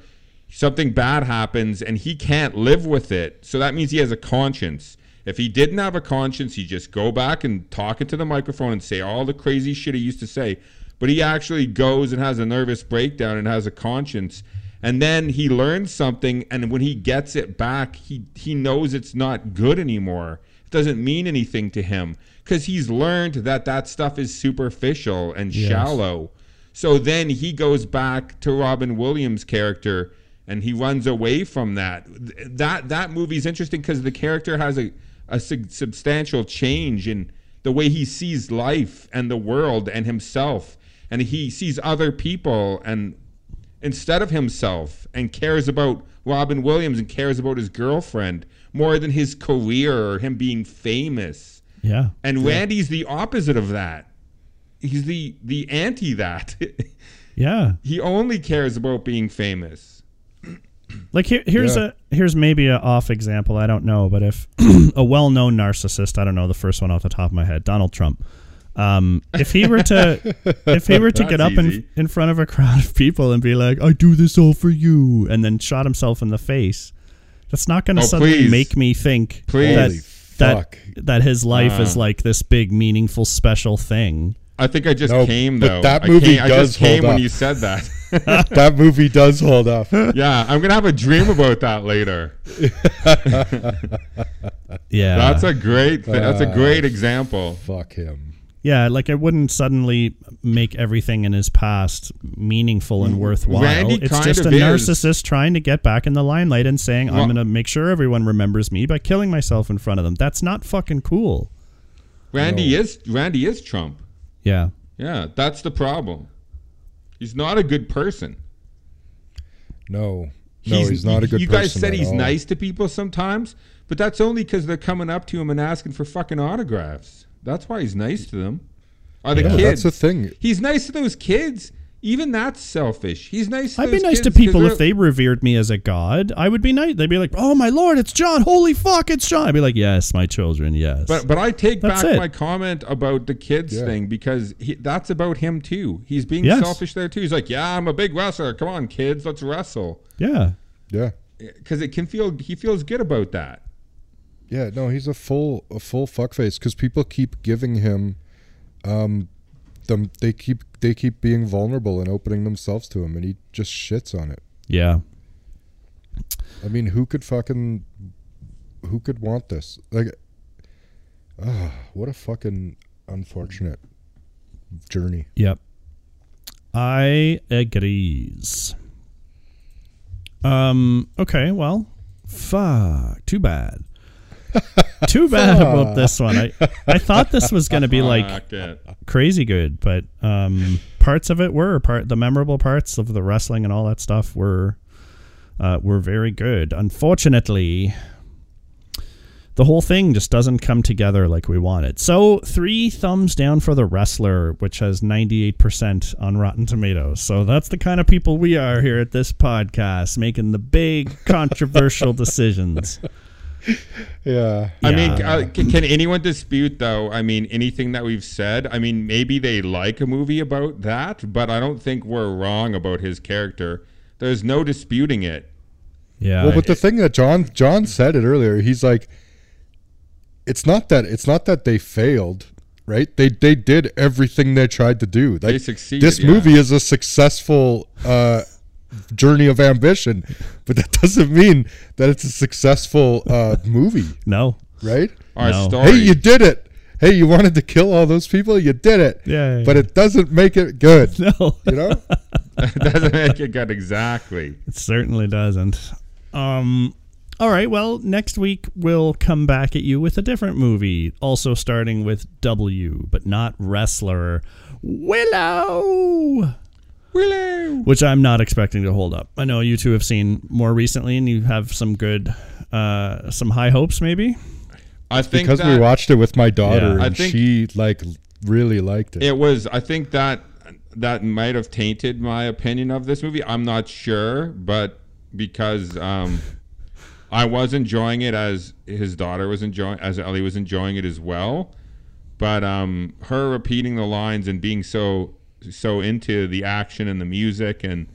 something bad happens and he can't live with it so that means he has a conscience if he didn't have a conscience he'd just go back and talk into the microphone and say all the crazy shit he used to say but he actually goes and has a nervous breakdown and has a conscience and then he learns something and when he gets it back he he knows it's not good anymore. It doesn't mean anything to him because he's learned that that stuff is superficial and Yes. shallow. So then he goes back to robin williams character and he runs away from that. Th- that that movie's interesting because the character has a, a sub- substantial change in the way he sees life and the world and himself. And he sees other people and instead of himself and cares about Robin Williams and cares about his girlfriend more than his career or him being famous. Yeah, And Randy's the opposite of that. He's the the anti that. yeah. he only cares about being famous. Like here, here's Yeah. a here's maybe a off example. I don't know, but if a well-known narcissist, I don't know the first one off the top of my head, Donald Trump. Um, if he were to if he were to get up in in front of a crowd of people and be like, "I do this all for you," and then shot himself in the face, that's not going to Oh, suddenly please. make me think Please. that Holy that fuck. that his life is Ah. like this big, meaningful, special thing. I think I just No, came but though. that I movie came, I does just came hold when you said that. that movie does hold up. yeah, I'm gonna have a dream about that later. Yeah, That's a great. Th- that's a Uh, great example. Fuck him. Yeah, like it wouldn't suddenly make everything in his past meaningful and worthwhile. Randy it's kind just a is. narcissist trying to get back in the limelight and saying, Well- I'm going to make sure everyone remembers me by killing myself in front of them. That's not fucking cool. Randy is Randy is Trump. Yeah. Yeah, that's the problem. He's not a good person. No. No, he's, not a good You person. guys said at he's all. nice to people sometimes, but that's only because they're coming up to him and asking for fucking autographs. That's why he's nice to them. Are the No, kids? that's the thing. He's nice to those kids. Even that's selfish. He's nice. To I'd be those nice to people if they're- they revered me as a god. I would be nice. They'd be like, "Oh my lord, it's Jon! Holy fuck, it's Jon!" I'd be like, "Yes, my children, yes." But but I take That's back it. my comment about the kids Yeah. thing because he, that's about him too. He's being Yes. selfish there too. He's like, yeah, I'm a big wrestler. Come on, kids, let's wrestle. yeah, Yeah. Because it can feel he feels good about that. Yeah, no, he's a full a full fuckface because people keep giving him, um, them they keep they keep being vulnerable and opening themselves to him, and he just shits on it. yeah, I mean, who could fucking, who could want this? Like, ah, what a fucking unfortunate journey. yep. I agrees. Um. Okay. Well. Fuck. Too bad. Too bad about this one. I I thought this was gonna be like crazy good, but um, parts of it were part the memorable parts of the wrestling and all that stuff were uh, were very good. Unfortunately, the whole thing just doesn't come together like we wanted. So three thumbs down for the wrestler, which has ninety eight percent on Rotten Tomatoes. So that's the kind of people we are here at this podcast, making the big controversial decisions. Yeah. I mean, uh, can, can anyone dispute though? I mean, anything that we've said. I mean, maybe they like a movie about that, but I don't think we're wrong about his character. There's no disputing it. Yeah. Well, but the thing that Jon Jon said it earlier, he's like, it's not that it's not that they failed, right? They they did everything they tried to do. Like, They succeeded, This yeah. movie is a successful uh, journey of ambition, but that doesn't mean that it's a successful uh, movie, no. right? Our No. story. Hey, you did it. Hey, you wanted to kill all those people. You did it. Yeah, yeah, But yeah. it doesn't make it good. No. You know. It doesn't make it good exactly. It certainly doesn't. Um all right, well, next week we'll come back at you with a different movie, also starting with W, but not wrestler Willow. Willow. Which I'm not expecting to hold up. I know you two have seen more recently and you have some good uh some high hopes maybe. I think because that we watched it with my daughter Yeah. I and think- she like really liked it. it was. I think that that might have tainted my opinion of this movie. I'm not sure, but because um, I was enjoying it as his daughter was enjoying, as Ellie was enjoying it as well. But um, her repeating the lines and being so so into the action and the music and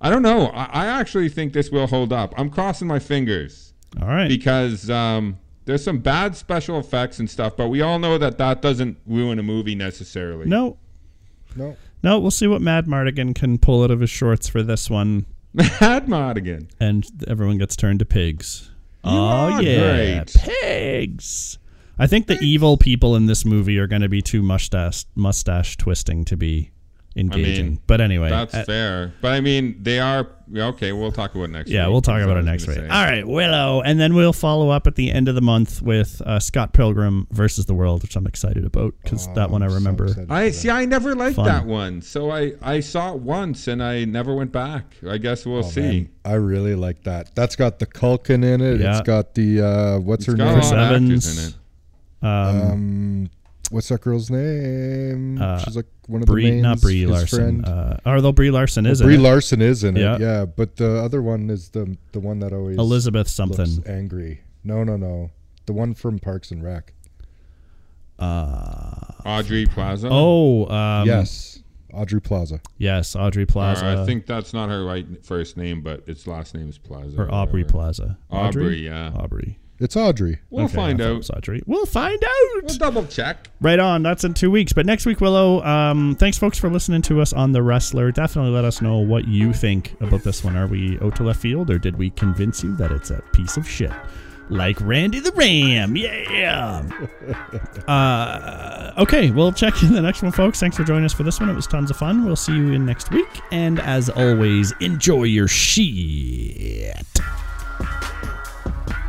I don't know. I, I actually think this will hold up. I'm crossing my fingers All right. because um, there's some bad special effects and stuff, but we all know that that doesn't ruin a movie necessarily. no. no. No, we'll see what Madmartigan can pull out of his shorts for this one Mad Madigan. and everyone gets turned to pigs. oh yeah, great. pigs. I think the evil people in this movie are going to be too mustache mustache twisting to be engaging. mean, but anyway, That's uh, fair. But I mean, they are okay. We'll talk about it next. yeah, week. we'll talk That's about it next week. gonna say. right, Willow, and then we'll follow up at the end of the month with uh, Scott Pilgrim versus the World, which I'm excited about because that one I I'm so remember. I see. I never liked Fun. that one, so I I saw it once and I never went back. I guess we'll that. see. Oh, Man, I really like that. That's got the Culkin in it. Yeah. It's got the uh, what's It's her got name? lot of actors Evans. in it. Um, Um, what's that girl's name? Uh, She's like one of Brie, the main. not Brie Larson. Uh, although Brie Larson is in Brie it. Larson is in Yeah. it. Yeah, but the other one is the the one that always Elizabeth looks something. angry. No, no, no. The one from Parks and Rec. Uh, Audrey Plaza. oh, um, yes, Audrey Plaza. yes, Audrey Or Plaza. I think that's not her right first name, but its last name is Plaza. or Aubrey whatever. Plaza. Aubrey, yeah. Aubrey. It's Audrey. We'll Okay, find I thought it out. was Audrey. We'll find out. We'll double check. Right on. That's in two weeks. But next week, Willow, um, thanks, folks, for listening to us on The Wrestler. Definitely let us know what you think about this one. Are we out to left field, or did we convince you that it's a piece of shit? Like Randy the Ram. Yeah. uh, okay, we'll check in the next one, folks. Thanks for joining us for this one. It was tons of fun. We'll see you in next week. And as always, enjoy your shit.